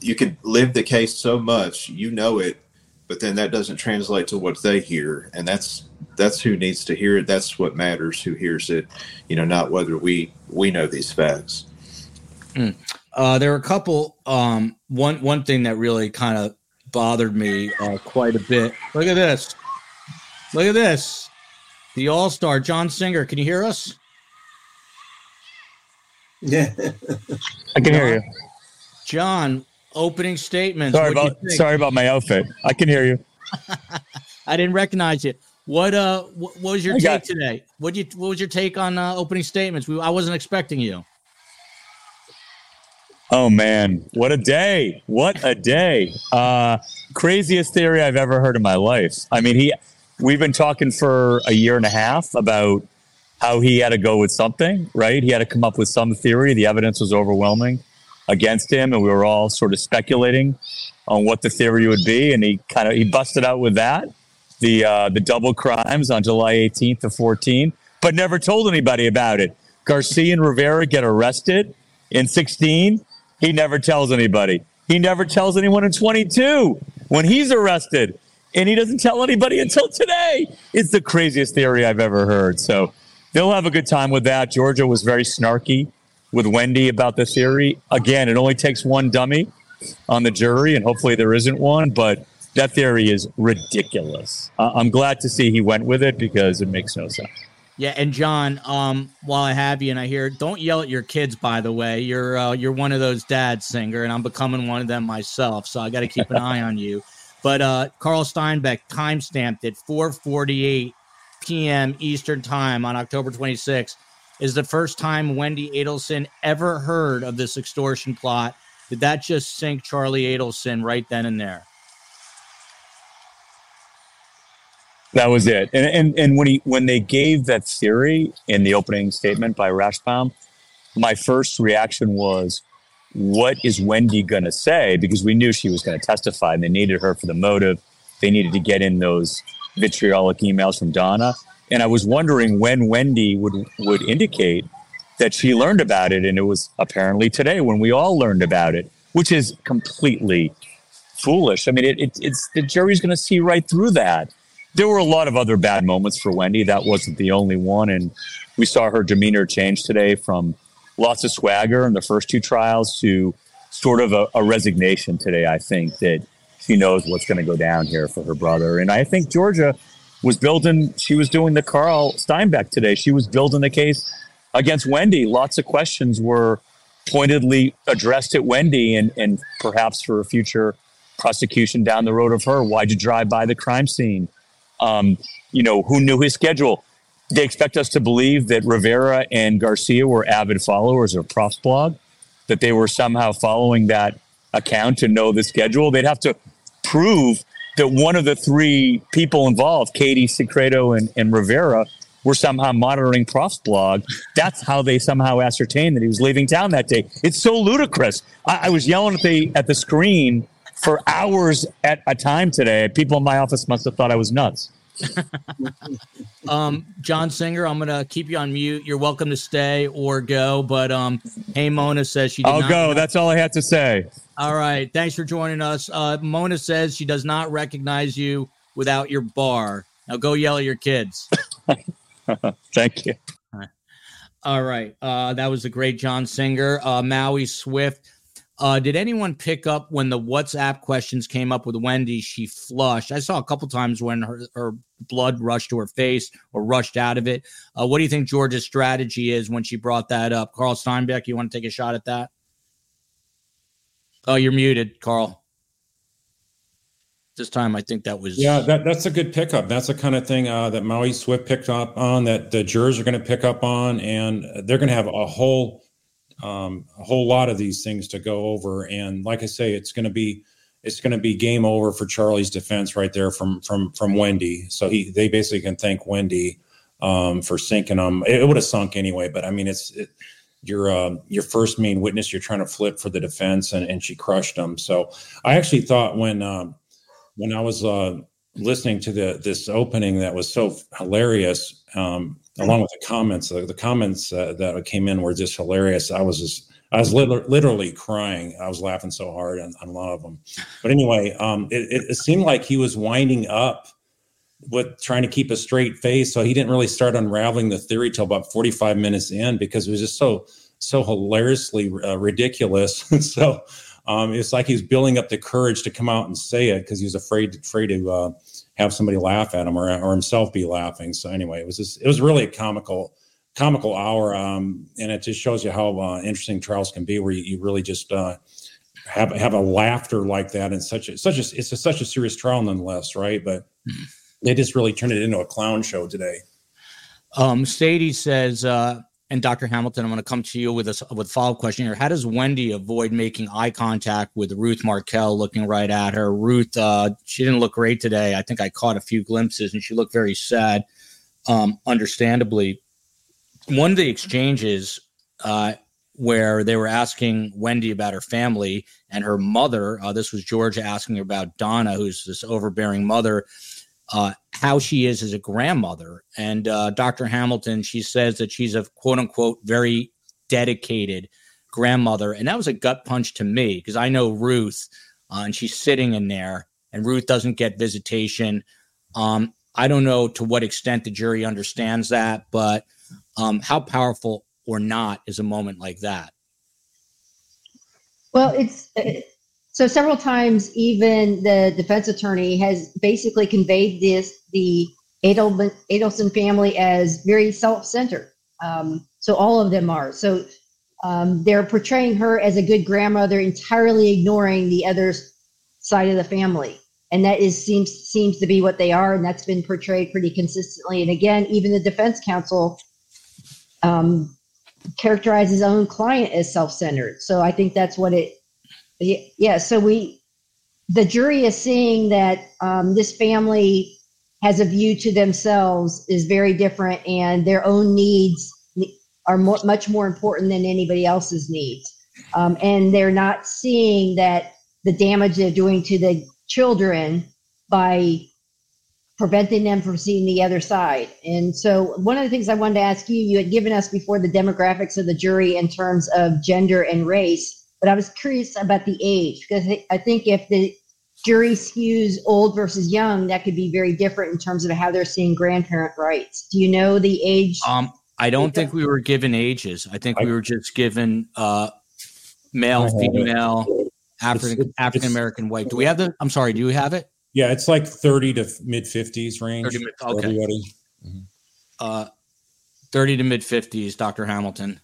you can live the case so much, you know it, but then that doesn't translate to what they hear, and that's that's who needs to hear it. That's what matters. Who hears it, you know, not whether we we know these facts. Mm. Uh, there are a couple. Um, one one thing that really kind of bothered me uh, quite a bit. Look at this. Look at this. The All Star John Singer. Can you hear us? Yeah, I can hear you. John, opening statements. Sorry What'd about sorry about my outfit. I can hear you. (laughs) I didn't recognize you. What uh? What, what was your I take today? What you What was your take on uh, opening statements? We, I wasn't expecting you. Oh man, what a day! What a day! Uh, craziest theory I've ever heard in my life. I mean, he. We've been talking for a year and a half about how he had to go with something, right? He had to come up with some theory. The evidence was overwhelming against him, and we were all sort of speculating on what the theory would be. And he kind of he busted out with that, the uh, the double crimes on July 18th to 14, but never told anybody about it. Garcia and Rivera get arrested in 16. He never tells anybody. He never tells anyone in 22 when he's arrested. And he doesn't tell anybody until today. It's the craziest theory I've ever heard. So they'll have a good time with that. Georgia was very snarky with Wendi about the theory. Again, it only takes one dummy on the jury, and hopefully there isn't one, but that theory is ridiculous. Uh, I'm glad to see he went with it because it makes no sense. Yeah, and John, um, while I have you and I hear, don't yell at your kids. By the way, you're uh, you're one of those dads, singer, and I'm becoming one of them myself. So I got to keep an eye on you. But uh, Carl Steinbeck time stamped at 4:48 p.m. Eastern Time on October 26th is the first time Wendi Adelson ever heard of this extortion plot. Did that just sink Charlie Adelson right then and there? That was it. And and and when he when they gave that theory in the opening statement by Rashbaum, my first reaction was, what is Wendi going to say? Because we knew she was going to testify, and they needed her for the motive. They needed to get in those vitriolic emails from Donna, and I was wondering when Wendi would would indicate that she learned about it, and it was apparently today when we all learned about it, which is completely foolish. I mean, it, it, it's the jury's going to see right through that. There were a lot of other bad moments for Wendi. That wasn't the only one, and we saw her demeanor change today from lots of swagger in the first two trials to sort of a, a resignation today. I think that she knows what's going to go down here for her brother, and I think Georgia was building. She was doing the Carl Steinbeck today. She was building the case against Wendi. Lots of questions were pointedly addressed at Wendi, and and perhaps for a future prosecution down the road of her. Why'd you drive by the crime scene? Um, you know, who knew his schedule? They expect us to believe that Rivera and Garcia were avid followers of PrawfsBlawg, that they were somehow following that account to know the schedule. They'd have to prove that one of the three people involved, Katie Sigfredo and, and Rivera, were somehow monitoring PrawfsBlawg. That's how they somehow ascertained that he was leaving town that day. It's so ludicrous. I, I was yelling at the at the screen for hours at a time today. People in my office must have thought I was nuts. (laughs) Um, John Singer, I'm gonna keep you on mute. You're welcome to stay or go, but um, hey, Mona says she. Did I'll go. That's all I had to say. All right. Thanks for joining us. Uh, Mona says she does not recognize you without your bar. Now go yell at your kids. (laughs) Thank you. All right. Uh, that was a great John Singer. Uh, Maui Swift. Uh, did anyone pick up when the WhatsApp questions came up with Wendi? She flushed. I saw a couple times when her, her blood rushed to her face or rushed out of it. Uh, what do you think Georgia's strategy is when she brought that up? Carl Steinbeck, you want to take a shot at that? Oh, you're muted, Carl. This time, I think that was Yeah, that, that's a good pickup. That's the kind of thing uh, that Maui Swift picked up on, that the jurors are going to pick up on, and they're going to have a whole um, a whole lot of these things to go over. And like I say, it's going to be it's going to be game over for Charlie's defense right there from from from Wendi. So he they basically can thank Wendi um, for sinking them. It, would have sunk anyway, but I mean, it's it, your uh, your first main witness you're trying to flip for the defense, and, and she crushed them. So I actually thought when um, when I was uh, listening to the this opening that was so hilarious, um, along with the comments, the, the comments uh, that came in were just hilarious. I was just I was lit- literally crying. I was laughing so hard on, on a lot of them. But anyway, um, it, it, it, seemed like he was winding up with trying to keep a straight face. So he didn't really start unraveling the theory till about 45 minutes in because it was just so so hilariously uh, ridiculous. (laughs) so um, it's like he was building up the courage to come out and say it because he was afraid afraid to uh, have somebody laugh at him or, or himself be laughing. So anyway, it was just, it was really a comical comical hour, um, and it just shows you how uh, interesting trials can be, where you, you really just uh, have have a laughter like that, and such a such a it's a, such a serious trial nonetheless, right? But mm-hmm. they just really turned it into a clown show today. Um, Sadie says, uh, and Dr. Hamilton, I'm going to come to you with a with follow up question here. How does Wendi avoid making eye contact with Ruth Markel, looking right at her? Ruth, uh, she didn't look great today. I think I caught a few glimpses, and she looked very sad. Um, understandably, one of the exchanges uh, where they were asking Wendi about her family and her mother. Uh, this was Georgia asking about Donna, who's this overbearing mother, uh, how she is as a grandmother. And uh, Dr. Hamilton, she says that she's a quote unquote very dedicated grandmother. And that was a gut punch to me because I know Ruth uh, and she's sitting in there and Ruth doesn't get visitation. Um, I don't know to what extent the jury understands that, but um, how powerful or not is a moment like that? Well, it's uh, so several times. Even the defense attorney has basically conveyed this the Adelman, Adelson family as very self-centered. Um, so all of them are. So um, they're portraying her as a good grandmother, entirely ignoring the other side of the family, and that is seems seems to be what they are, and that's been portrayed pretty consistently. And again, even the defense counsel um, characterize his own client as self-centered. So I think that's what it. Yeah. So we, the jury is seeing that um, this family has a view to themselves is very different, and their own needs are much more important than anybody else's needs. Um, and they're not seeing that the damage they're doing to the children by preventing them from seeing the other side. And so, one of the things I wanted to ask you, you had given us before the demographics of the jury in terms of gender and race, but I was curious about the age because I think if the jury skews old versus young, that could be very different in terms of how they're seeing grandparent rights. Do you know the age? Um, I don't think we were given ages. I think we were just given uh, male, female, African African American, white. Do we have the? I'm sorry. Do you have it? Yeah, it's like 30 to mid 50s range. 30, okay. Everybody. Mm-hmm. Uh, 30 to mid 50s, Dr. Hamilton.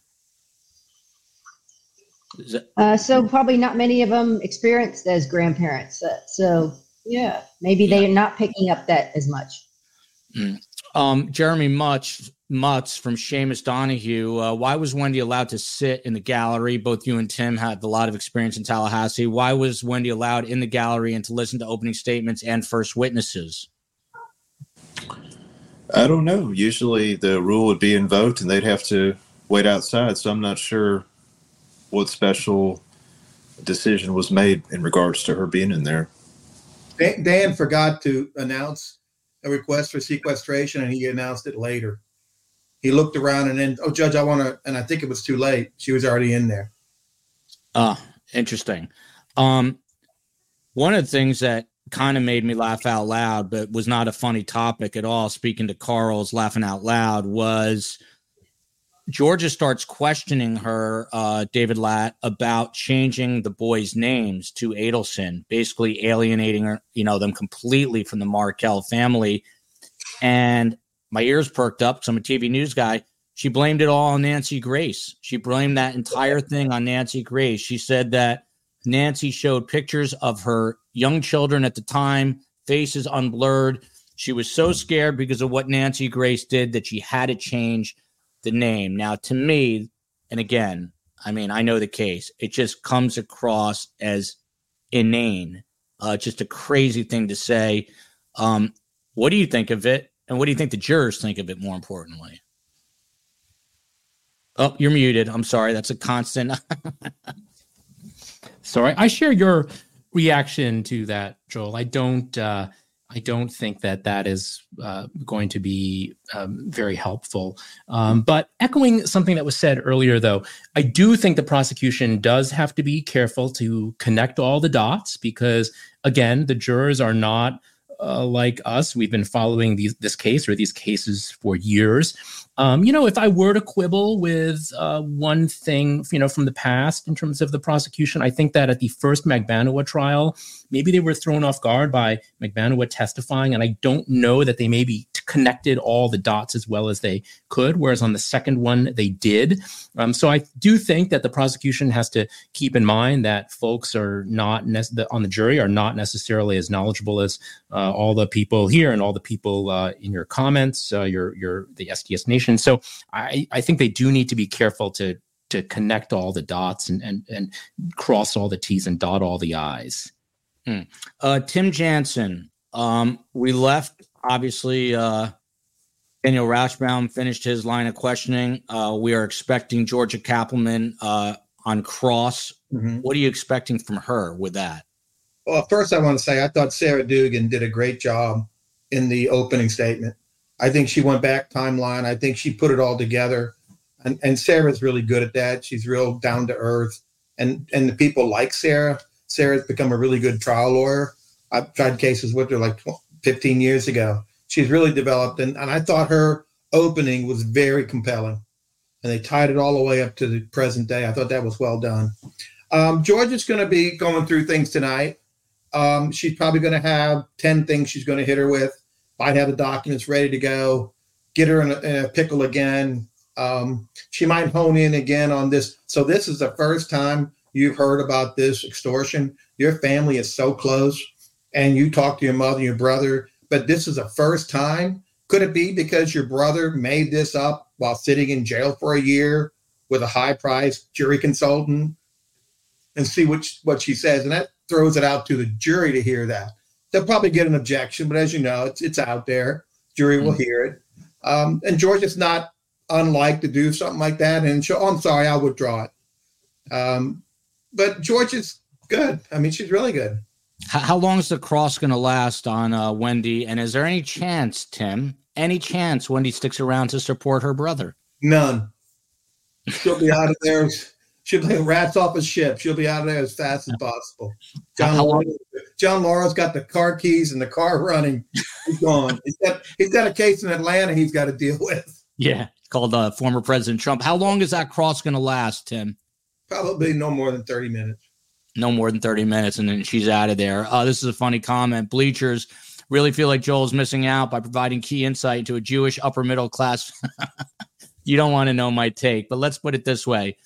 Uh, so probably not many of them experienced as grandparents. Uh, so yeah, maybe yeah. they're not picking up that as much. Mm. Um, Jeremy Much Mutz from Seamus Donahue. Uh, why was Wendi allowed to sit in the gallery? Both you and Tim had a lot of experience in Tallahassee. Why was Wendi allowed in the gallery and to listen to opening statements and first witnesses? I don't know. Usually the rule would be invoked and they'd have to wait outside. So I'm not sure what special decision was made in regards to her being in there. Dan, Dan forgot to announce a request for sequestration and he announced it later he looked around and then, oh, Judge, I want to, and I think it was too late. She was already in there. Ah, interesting. Um, one of the things that kind of made me laugh out loud, but was not a funny topic at all, speaking to Carl's laughing out loud, was Georgia starts questioning her, uh, David Lat, about changing the boys' names to Adelson, basically alienating her, you know, them completely from the Markel family. And my ears perked up because I'm a TV news guy. She blamed it all on Nancy Grace. She blamed that entire thing on Nancy Grace. She said that Nancy showed pictures of her young children at the time, faces unblurred. She was so scared because of what Nancy Grace did that she had to change the name. Now, to me, and again, I mean, I know the case. It just comes across as inane, uh, just a crazy thing to say. Um, what do you think of it? And what do you think the jurors think of it more importantly? Oh, you're muted. I'm sorry. That's a constant. (laughs) sorry. I share your reaction to that, Joel. I don't. Uh, I don't think that that is uh, going to be um, very helpful. Um, but echoing something that was said earlier, though, I do think the prosecution does have to be careful to connect all the dots because, again, the jurors are not uh, like us. We've been following these, this case or these cases for years. Um, you know, if I were to quibble with uh, one thing, you know, from the past in terms of the prosecution, I think that at the first Magbanua trial, maybe they were thrown off guard by Magbanua testifying, and I don't know that they maybe connected all the dots as well as they could. Whereas on the second one, they did. Um, so I do think that the prosecution has to keep in mind that folks are not ne- on the jury are not necessarily as knowledgeable as uh, all the people here and all the people uh, in your comments, uh, your your the STS Nation. So I I think they do need to be careful to to connect all the dots and and and cross all the T's and dot all the I's. Hmm. Uh, Tim Jansen, um, we left obviously. Uh, Daniel Rashbaum finished his line of questioning. Uh, we are expecting Georgia Cappleman uh, on cross. Mm-hmm. What are you expecting from her with that? Well, first, I want to say I thought Sarah Dugan did a great job in the opening statement. I think she went back timeline. I think she put it all together. And, and Sarah's really good at that. She's real down to earth. And, and the people like Sarah. Sarah's become a really good trial lawyer. I've tried cases with her like 15 years ago. She's really developed, and, and I thought her opening was very compelling. And they tied it all the way up to the present day. I thought that was well done. Um, Georgia's going to be going through things tonight. Um, she's probably going to have 10 things she's going to hit her with. Might have the documents ready to go, get her in a, in a pickle again. Um, she might hone in again on this. So, this is the first time you've heard about this extortion. Your family is so close and you talk to your mother, your brother, but this is the first time. Could it be because your brother made this up while sitting in jail for a year with a high priced jury consultant and see what, what she says? And that throws it out to the jury to hear that. They'll probably get an objection, but as you know, it's, it's out there. Jury will mm-hmm. hear it. Um, and Georgia's not unlike to do something like that. And she'll, oh, I'm sorry, I'll withdraw it. Um, but Georgia's good. I mean, she's really good. How, long is the cross going to last on uh, Wendi? And is there any chance, Tim, any chance Wendi sticks around to support her brother? None. She'll be out of there. She'll be rats off a ship. She'll be out of there as fast as possible. John, Lauro, John Lauro's got the car keys and the car running. He's gone. He's got he's got a case in Atlanta he's got to deal with. Yeah, called uh, former President Trump. How long is that cross going to last, Tim? Probably no more than thirty minutes no more than 30 minutes and then she's out of there. Uh, this is a funny comment. Bleachers really feel like Joel's missing out by providing key insight into a Jewish upper middle class. (laughs) you don't want to know my take, but let's put it this way.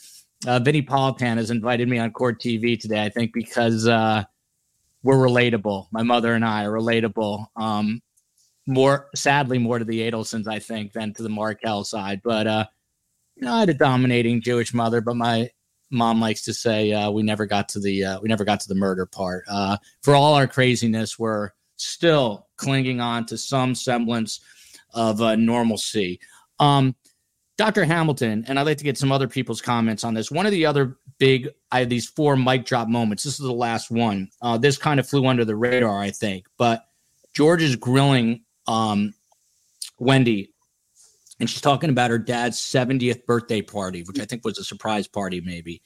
Uh, Vinnie Politan has invited me on Court TV today, I think, because uh, we're relatable. My mother and I are relatable. Um, more, sadly, more to the Adelsons, I think, than to the Markel side. But, uh, you know, I had a dominating Jewish mother, but my mom likes to say uh, we never got to the uh, we never got to the murder part. Uh, for all our craziness, we're still clinging on to some semblance of normalcy. Um, Dr. Hamilton, and I'd like to get some other people's comments on this. One of the other big, I have these four mic drop moments. This is the last one. Uh, this kind of flew under the radar, I think. But George is grilling um, Wendi and she's talking about her dad's 70th birthday party, which I think was a surprise party, maybe,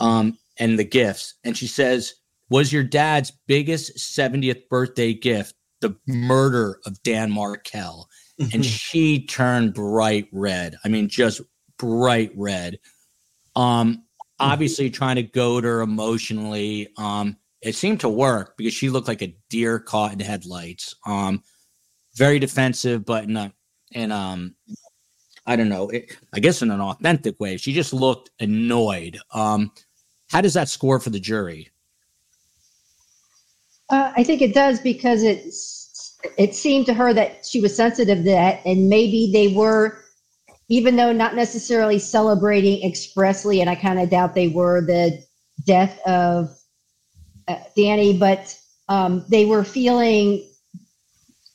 um, and the gifts. And she says, Was your dad's biggest 70th birthday gift the murder of Dan Markel? and (laughs) she turned bright red. I mean, just bright red. Um, obviously trying to goad her emotionally. Um, it seemed to work because she looked like a deer caught in headlights. Um, very defensive, but in a and um I don't know, it, I guess in an authentic way. She just looked annoyed. Um, how does that score for the jury? Uh, I think it does because it it seemed to her that she was sensitive to that, and maybe they were even though not necessarily celebrating expressly, and I kind of doubt they were the death of uh, Danny, but um, they were feeling.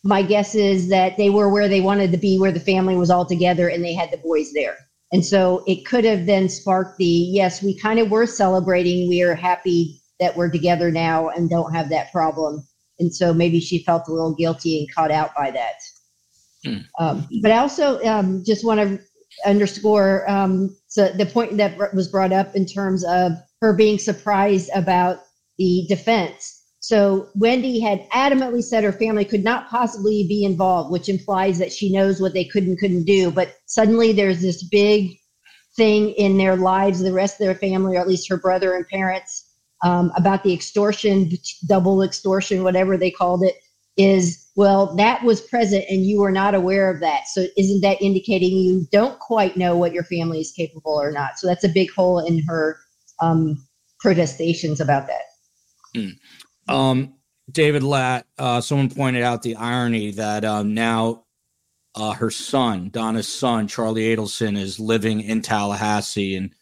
My guess is that they were where they wanted to be, where the family was all together, and they had the boys there. And so it could have then sparked the yes, we kind of were celebrating. We are happy that we're together now and don't have that problem. And so maybe she felt a little guilty and caught out by that. Hmm. Um, but I also um, just want to underscore um, so the point that was brought up in terms of her being surprised about the defense. So Wendi had adamantly said her family could not possibly be involved, which implies that she knows what they could and couldn't do. But suddenly there's this big thing in their lives, the rest of their family, or at least her brother and parents, um, about the extortion, double extortion, whatever they called it, is well, that was present and you were not aware of that. So isn't that indicating you don't quite know what your family is capable or not? So that's a big hole in her um, protestations about that. Mm. Um, David Lat, uh, someone pointed out the irony that um, now uh, her son, Donna's son, Charlie Adelson, is living in Tallahassee and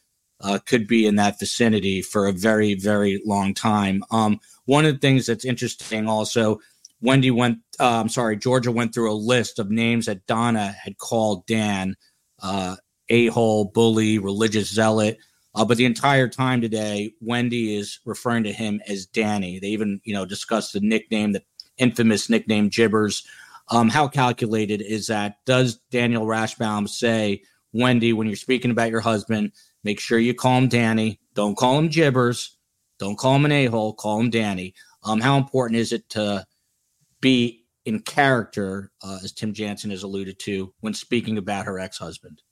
uh, could be in that vicinity for a very, very long time. Um, one of the things that's interesting also, Wendi went, uh, I'm sorry, Georgia went through a list of names that Donna had called Dan uh, a hole, bully, religious zealot. Uh, but the entire time today, Wendi is referring to him as Danny. They even, you know, discussed the nickname, the infamous nickname Jibbers. Um, how calculated is that? Does Daniel Rashbaum say, Wendi, when you're speaking about your husband, make sure you call him Danny. Don't call him Jibbers. Don't call him an a hole. Call him Danny. Um, how important is it to be in character, uh, as Tim Jansen has alluded to, when speaking about her ex husband?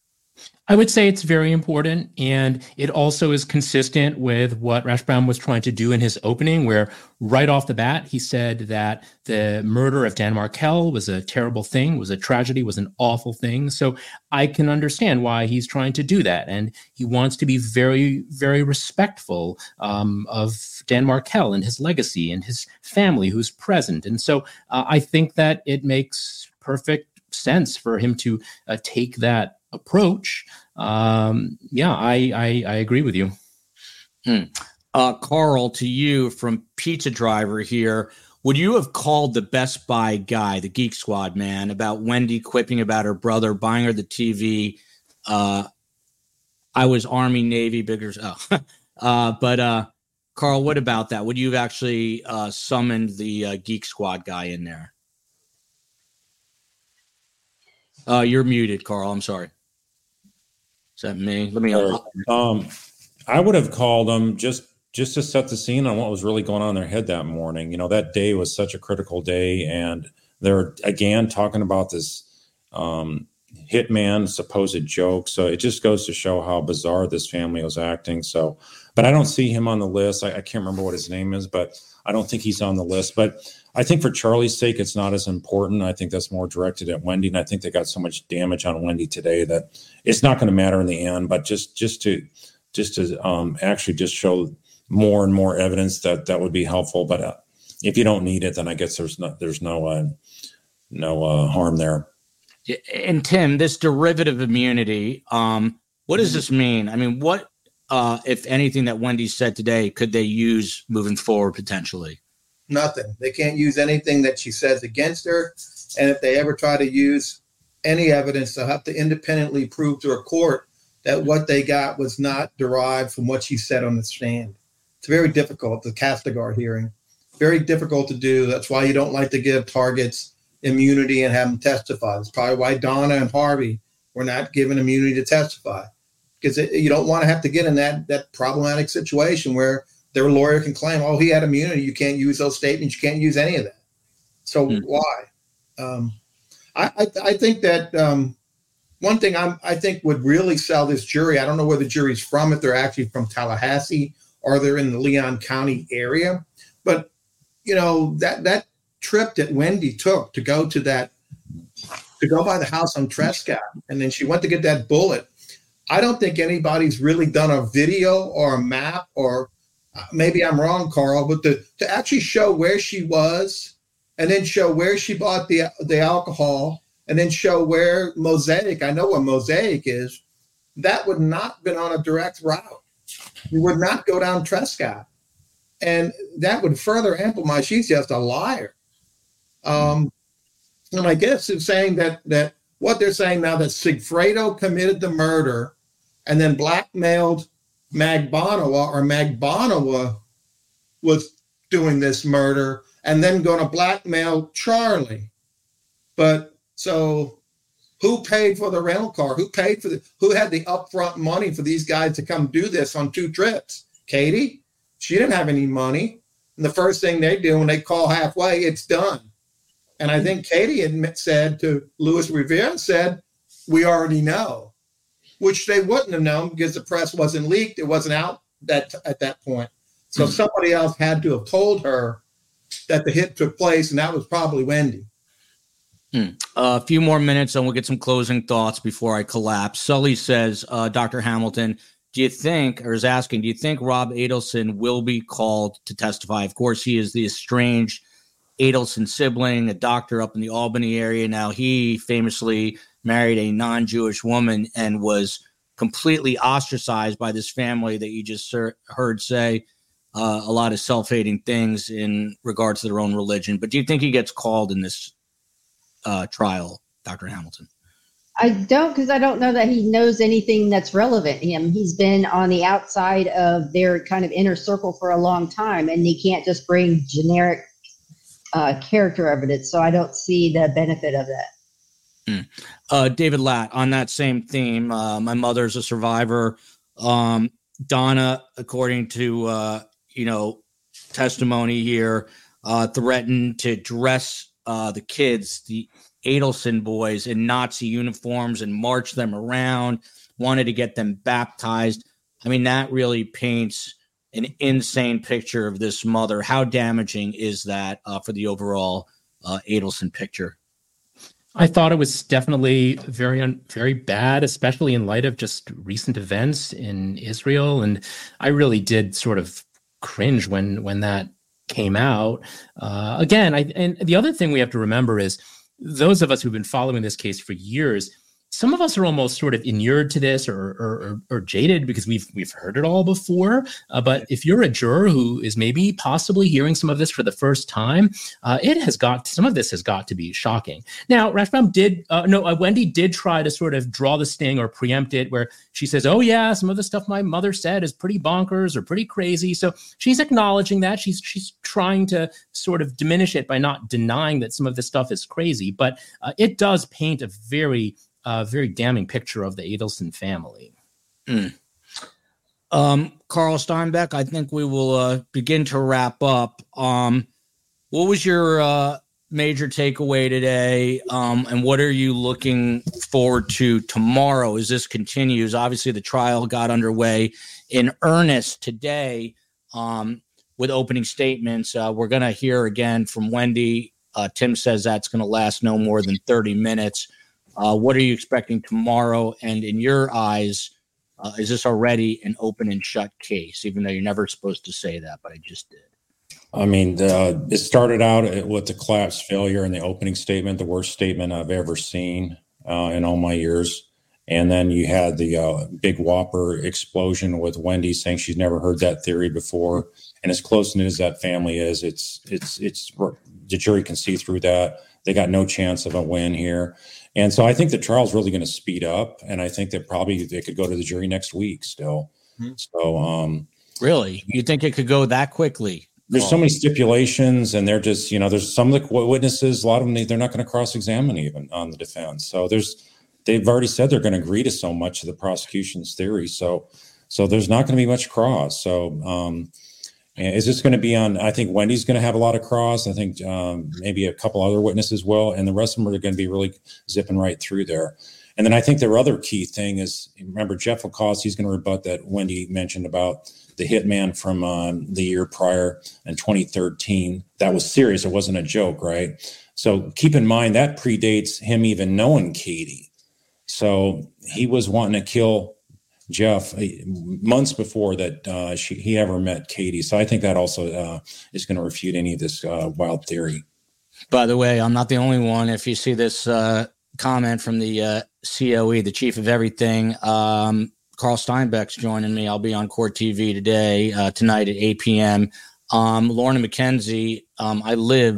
I would say it's very important. And it also is consistent with what Rashbaum was trying to do in his opening, where right off the bat, he said that the murder of Dan Markel was a terrible thing, was a tragedy, was an awful thing. So I can understand why he's trying to do that. And he wants to be very, very respectful um, of Dan Markel and his legacy and his family who's present. And so uh, I think that it makes perfect sense for him to uh, take that approach, um, yeah, I, I, I agree with you. Hmm. Uh, Carl, to you from Pizza Driver here. Would you have called the Best Buy guy, the Geek Squad man, about Wendi quipping about her brother buying her the TV? Uh, I was Army, Navy, bigger. Oh, (laughs) uh, but uh, Carl, what about that? Would you have actually uh, summoned the uh, Geek Squad guy in there? Uh, you're muted, Carl. I'm sorry. Is that me? Let me. Um, I would have called them just just to set the scene on what was really going on in their head that morning. You know, that day was such a critical day, and they're again talking about this um, hitman supposed joke. So it just goes to show how bizarre this family was acting. So, but I don't see him on the list. I, I can't remember what his name is, but I don't think he's on the list. But I think for Charlie's sake, it's not as important. I think that's more directed at Wendi, and I think they got so much damage on Wendi today that it's not going to matter in the end. But just just to just to um, actually just show more and more evidence that that would be helpful. But uh, if you don't need it, then I guess there's no there's no uh, no uh, harm there. And Tim, this derivative immunity, um, what does this mean? I mean, what uh, if anything that Wendi said today could they use moving forward potentially? Nothing. They can't use anything that she says against her. And if they ever try to use any evidence, they'll have to independently prove to a court that what they got was not derived from what she said on the stand. It's very difficult, the Kastigar hearing. Very difficult to do. That's why you don't like to give targets immunity and have them testify. That's probably why Donna and Harvey were not given immunity to testify. Because you don't want to have to get in that, that problematic situation where their lawyer can claim, oh, he had immunity. You can't use those statements. You can't use any of that. So mm. why? Um, I, I, I, think that um, one thing I'm, I think would really sell this jury. I don't know where the jury's from. If they're actually from Tallahassee or they're in the Leon County area, but you know that that trip that Wendi took to go to that to go by the house on Trescott, and then she went to get that bullet. I don't think anybody's really done a video or a map or maybe I'm wrong, Carl, but to, to actually show where she was and then show where she bought the the alcohol and then show where Mosaic, I know what Mosaic is, that would not been on a direct route. You would not go down Trescott. And that would further amplify she's just a liar. Um, and I guess it's saying that that what they're saying now that Sigfredo committed the murder and then blackmailed Magbanua or Magbanua was doing this murder and then going to blackmail Charlie. But so who paid for the rental car? Who paid for the who had the upfront money for these guys to come do this on two trips? Katie? She didn't have any money. And the first thing they do when they call halfway, it's done. And I think Katie had said to Luis Rivera said, "We already know," which they wouldn't have known because the press wasn't leaked; it wasn't out that at that point. So mm-hmm. somebody else had to have told her that the hit took place, and that was probably Wendi. Hmm. Uh, a few more minutes, and we'll get some closing thoughts before I collapse. Sully says, uh, Dr. Hamilton, do you think, or is asking, do you think Rob Adelson will be called to testify? Of course, he is the estranged Adelson sibling, a doctor up in the Albany area. Now, he famously married a non Jewish woman and was completely ostracized by this family that you just heard say uh, a lot of self hating things in regards to their own religion. But do you think he gets called in this uh, trial, Dr. Hamilton? I don't because I don't know that he knows anything that's relevant to him. He's been on the outside of their kind of inner circle for a long time, and he can't just bring generic uh, character evidence. So I don't see the benefit of that. Mm. Uh, David Lat, on that same theme, uh, my mother's a survivor. Um, Donna, according to uh, you know testimony here, uh, threatened to dress uh, the kids, the Adelson boys, in Nazi uniforms and march them around. Wanted to get them baptized. I mean, that really paints an insane picture of this mother. How damaging is that uh, for the overall uh, Adelson picture? I thought it was definitely very, very bad, especially in light of just recent events in Israel. And I really did sort of cringe when when that came out. Uh, again, I and the other thing we have to remember is those of us who've been following this case for years some of us are almost sort of inured to this or or, or, or jaded because we've we've heard it all before. Uh, but if you're a juror who is maybe possibly hearing some of this for the first time, uh, it has got some of this has got to be shocking. Now, Rashbaum did uh, no, uh, Wendi did try to sort of draw the sting or preempt it, where she says, "Oh yeah, some of the stuff my mother said is pretty bonkers or pretty crazy." So she's acknowledging that she's she's trying to sort of diminish it by not denying that some of this stuff is crazy, but uh, it does paint a very a very damning picture of the Adelson family. Mm. Um, Carl Steinbeck, I think we will uh, begin to wrap up. Um, what was your uh, major takeaway today, um, and what are you looking forward to tomorrow as this continues? Obviously, the trial got underway in earnest today um, with opening statements. Uh, we're going to hear again from Wendi. Uh, Tim says that's going to last no more than 30 minutes. Uh, what are you expecting tomorrow? And in your eyes, uh, is this already an open and shut case? Even though you're never supposed to say that, but I just did. I mean, uh, it started out with the collapse failure in the opening statement, the worst statement I've ever seen uh, in all my years. And then you had the uh, big whopper explosion with Wendi saying she's never heard that theory before. And as close knit as that family is, it's it's it's the jury can see through that. They got no chance of a win here. And so I think the trial's really going to speed up, and I think that probably they could go to the jury next week still. Mm-hmm. So, um, really, you think it could go that quickly? There's oh. so many stipulations, and they're just you know, there's some of the witnesses, a lot of them they're not going to cross-examine even on the defense. So there's they've already said they're going to agree to so much of the prosecution's theory. So so there's not going to be much cross. So um, is this going to be on? I think Wendi's going to have a lot of cross. I think um, maybe a couple other witnesses will, and the rest of them are going to be really zipping right through there. And then I think their other key thing is remember Jeff Lacasse, he's going to rebut that Wendy mentioned about the hitman from um, the year prior in 2013. That was serious. It wasn't a joke, right? So keep in mind that predates him even knowing Katie. So he was wanting to kill Jeff uh, months before that uh, she, he ever met Katie. So I think that also uh, is going to refute any of this uh, wild theory. By the way, I'm not the only one. If you see this uh, comment from the uh, COE, the chief of everything. Um, Carl Steinbeck's joining me. I'll be on Court TV today, uh, tonight at 8 p.m. Um, Lorna McKenzie, um, I live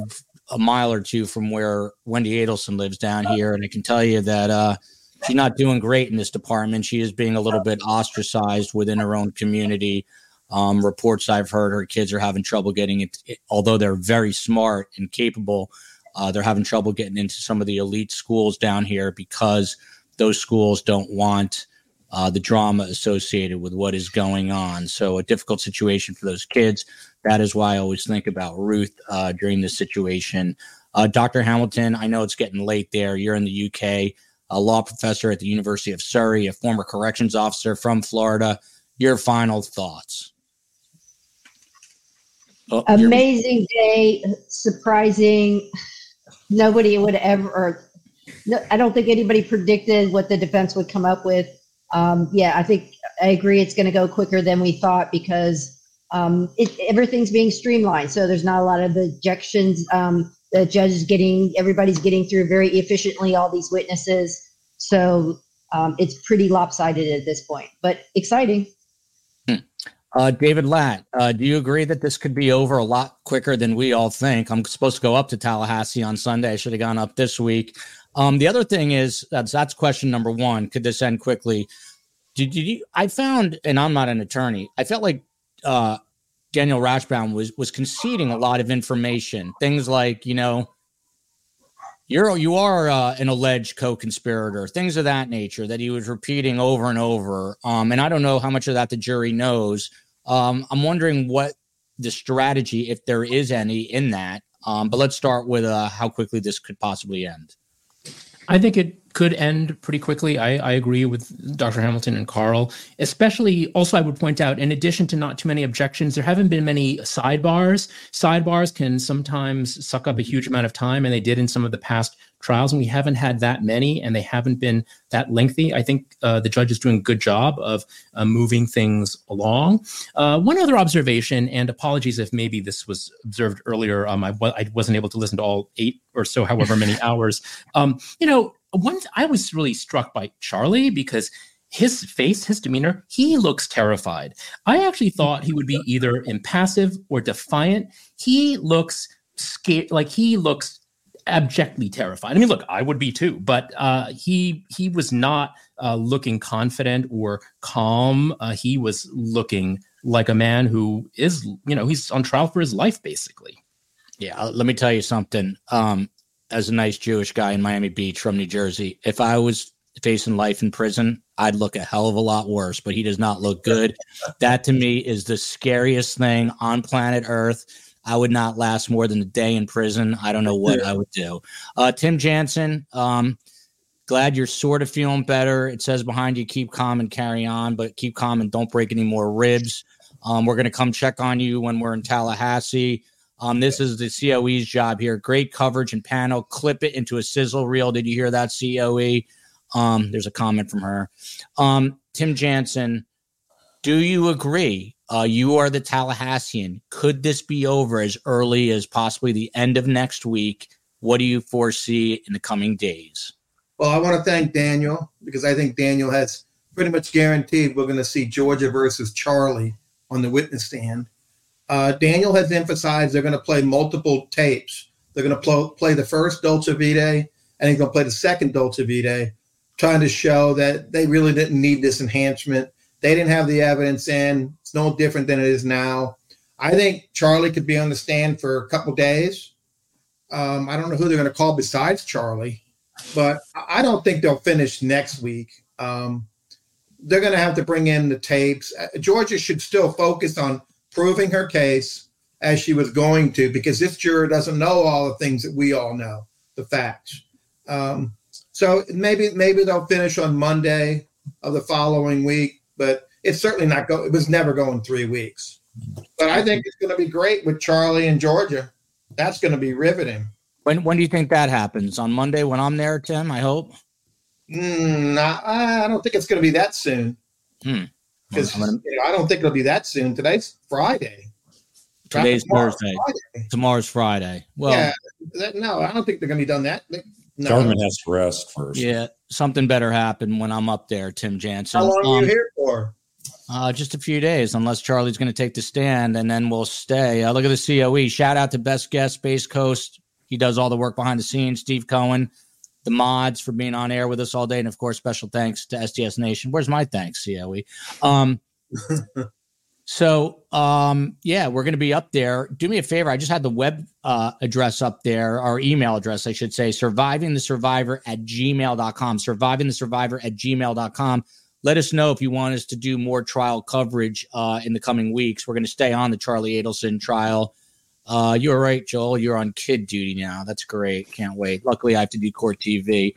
a mile or two from where Wendi Adelson lives down here, and I can tell you that uh, she's not doing great in this department. She is being a little bit ostracized within her own community. Um, reports I've heard, her kids are having trouble getting it, although they're very smart and capable. Uh, they're having trouble getting into some of the elite schools down here because those schools don't want uh, the drama associated with what is going on. So, a difficult situation for those kids. That is why I always think about Ruth uh, during this situation. Uh, Dr. Hamilton, I know it's getting late there. You're in the UK, a law professor at the University of Surrey, a former corrections officer from Florida. Your final thoughts. Oh, Amazing day, surprising. Nobody would ever, or no, I don't think anybody predicted what the defense would come up with. Um, yeah, I think I agree. It's going to go quicker than we thought because um, it, everything's being streamlined. So there's not a lot of objections. Um, the judge is getting, everybody's getting through very efficiently all these witnesses. So um, it's pretty lopsided at this point, but exciting. Hmm. Uh, David Lat, uh, do you agree that this could be over a lot quicker than we all think? I'm supposed to go up to Tallahassee on Sunday. I should have gone up this week. Um, the other thing is that's that's question number one. Could this end quickly? Did, did you? I found, and I'm not an attorney. I felt like uh, Daniel Rashbaum was was conceding a lot of information. Things like you know, you're you are uh, an alleged co-conspirator. Things of that nature that he was repeating over and over. Um, and I don't know how much of that the jury knows. Um, I'm wondering what the strategy, if there is any, in that. Um, but let's start with uh, how quickly this could possibly end. I think it could end pretty quickly. I, I, agree with Dr. Hamilton and Carl. Especially, also, I would point out, in addition to not too many objections, there haven't been many sidebars. Sidebars can sometimes suck up a huge amount of time, and they did in some of the past trials, and we haven't had that many, and they haven't been that lengthy. I think uh, the judge is doing a good job of uh, moving things along. Uh, one other observation, and apologies if maybe this was observed earlier. Um, I, I wasn't able to listen to all eight or so, however many (laughs) hours. Um, you know, once I was really struck by Charlie because his face, his demeanor, he looks terrified. I actually thought he would be either impassive or defiant. He looks scared, like he looks abjectly terrified. I mean, look, I would be too, but uh, he he was not uh, looking confident or calm. Uh, he was looking like a man who is, you know, he's on trial for his life, basically. Yeah, let me tell you something. Um, as a nice Jewish guy in Miami Beach from New Jersey, if I was facing life in prison, I'd look a hell of a lot worse, but he does not look good. (laughs) that to me is the scariest thing on planet Earth. I would not last more than a day in prison. I don't know what (laughs) I would do. Uh, Tim Jansen, um, glad you're sort of feeling better. It says behind you, keep calm and carry on, but keep calm and don't break any more ribs. Um, we're going to come check on you when we're in Tallahassee. Um, this is the COE's job here. Great coverage and panel. Clip it into a sizzle reel. Did you hear that, COE? Um, there's a comment from her. Um, Tim Jansen, do you agree? Uh, you are the Tallahassean. Could this be over as early as possibly the end of next week? What do you foresee in the coming days? Well, I want to thank Daniel because I think Daniel has pretty much guaranteed we're going to see Georgia versus Charlie on the witness stand. Uh, Daniel has emphasized they're going to play multiple tapes. They're going to pl- play the first Dolce Vitae and he's going to play the second Dolce Vitae, trying to show that they really didn't need this enhancement. They didn't have the evidence in. It's no different than it is now. I think Charlie could be on the stand for a couple days. Um, I don't know who they're going to call besides Charlie, but I don't think they'll finish next week. Um, they're going to have to bring in the tapes. Uh, Georgia should still focus on proving her case as she was going to, because this juror doesn't know all the things that we all know, the facts. Um, so maybe maybe they'll finish on Monday of the following week, but it's certainly not going. It was never going three weeks. But I think it's going to be great with Charlie and Georgia. That's going to be riveting. When when do you think that happens? On Monday when I'm there, Tim? I hope. Mm, I, I don't think it's going to be that soon. Hmm because you know, I don't think it'll be that soon. Today's Friday. Today's Thursday. Friday. Tomorrow's Friday. Well, yeah, that, no, I don't think they're going to be done that. No. Government has to rest first. Yeah, something better happen when I'm up there, Tim Jansen. How long are Um, you here for? Uh, just a few days, unless Charlie's going to take the stand, and then we'll stay. Uh, look at the COE. Shout out to Best Guest Space Coast. He does all the work behind the scenes. Steve Cohen, the mods for being on air with us all day, and of course, special thanks to STS Nation. Where's my thanks, COE? Um, (laughs) so um, yeah, we're going to be up there. Do me a favor. I just had the web uh, address up there, our email address, I should say, surviving the survivor at gmail.com. Surviving the survivor at gmail.com let us know if you want us to do more trial coverage uh, in the coming weeks. We're going to stay on the Charlie Adelson trial. Uh, you're right, Joel. You're on kid duty now. That's great. Can't wait. Luckily, I have to do court TV.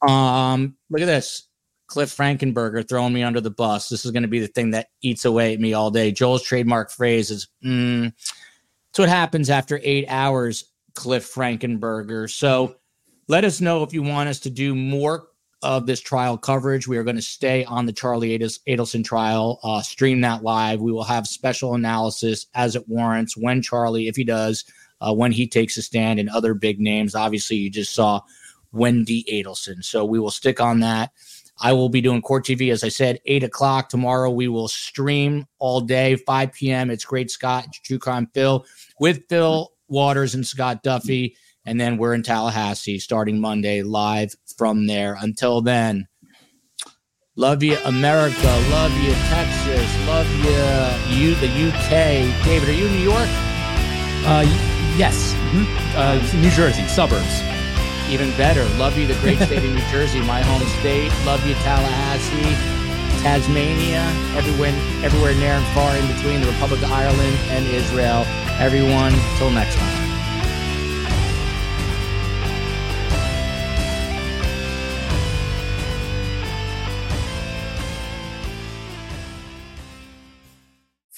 Um, look at this. Cliff Frankenberger throwing me under the bus. This is going to be the thing that eats away at me all day. Joel's trademark phrase is, mm, "It's what happens after eight hours." Cliff Frankenberger. So, let us know if you want us to do more of this trial coverage. We are going to stay on the Charlie Adelson trial, uh, stream that live. We will have special analysis as it warrants when Charlie, if he does, uh, when he takes a stand, and other big names. Obviously, you just saw Wendi Adelson. So we will stick on that. I will be doing court TV, as I said, eight o'clock tomorrow. We will stream all day, 5 p.m. It's Great Scott, True Crime Phil, with Phil Waters and Scott Duffy. And then we're in Tallahassee starting Monday live from there. Until then, love you, America. Love you, Texas. Love you, you, the UK. David, are you in New York? Uh, yes. Mhm. Uh, New Jersey, suburbs. Even better. Love you, the great (laughs) state of New Jersey, my home state. Love you, Tallahassee, Tasmania, everywhere, everywhere near and far in between the Republic of Ireland and Israel. Everyone, till next time.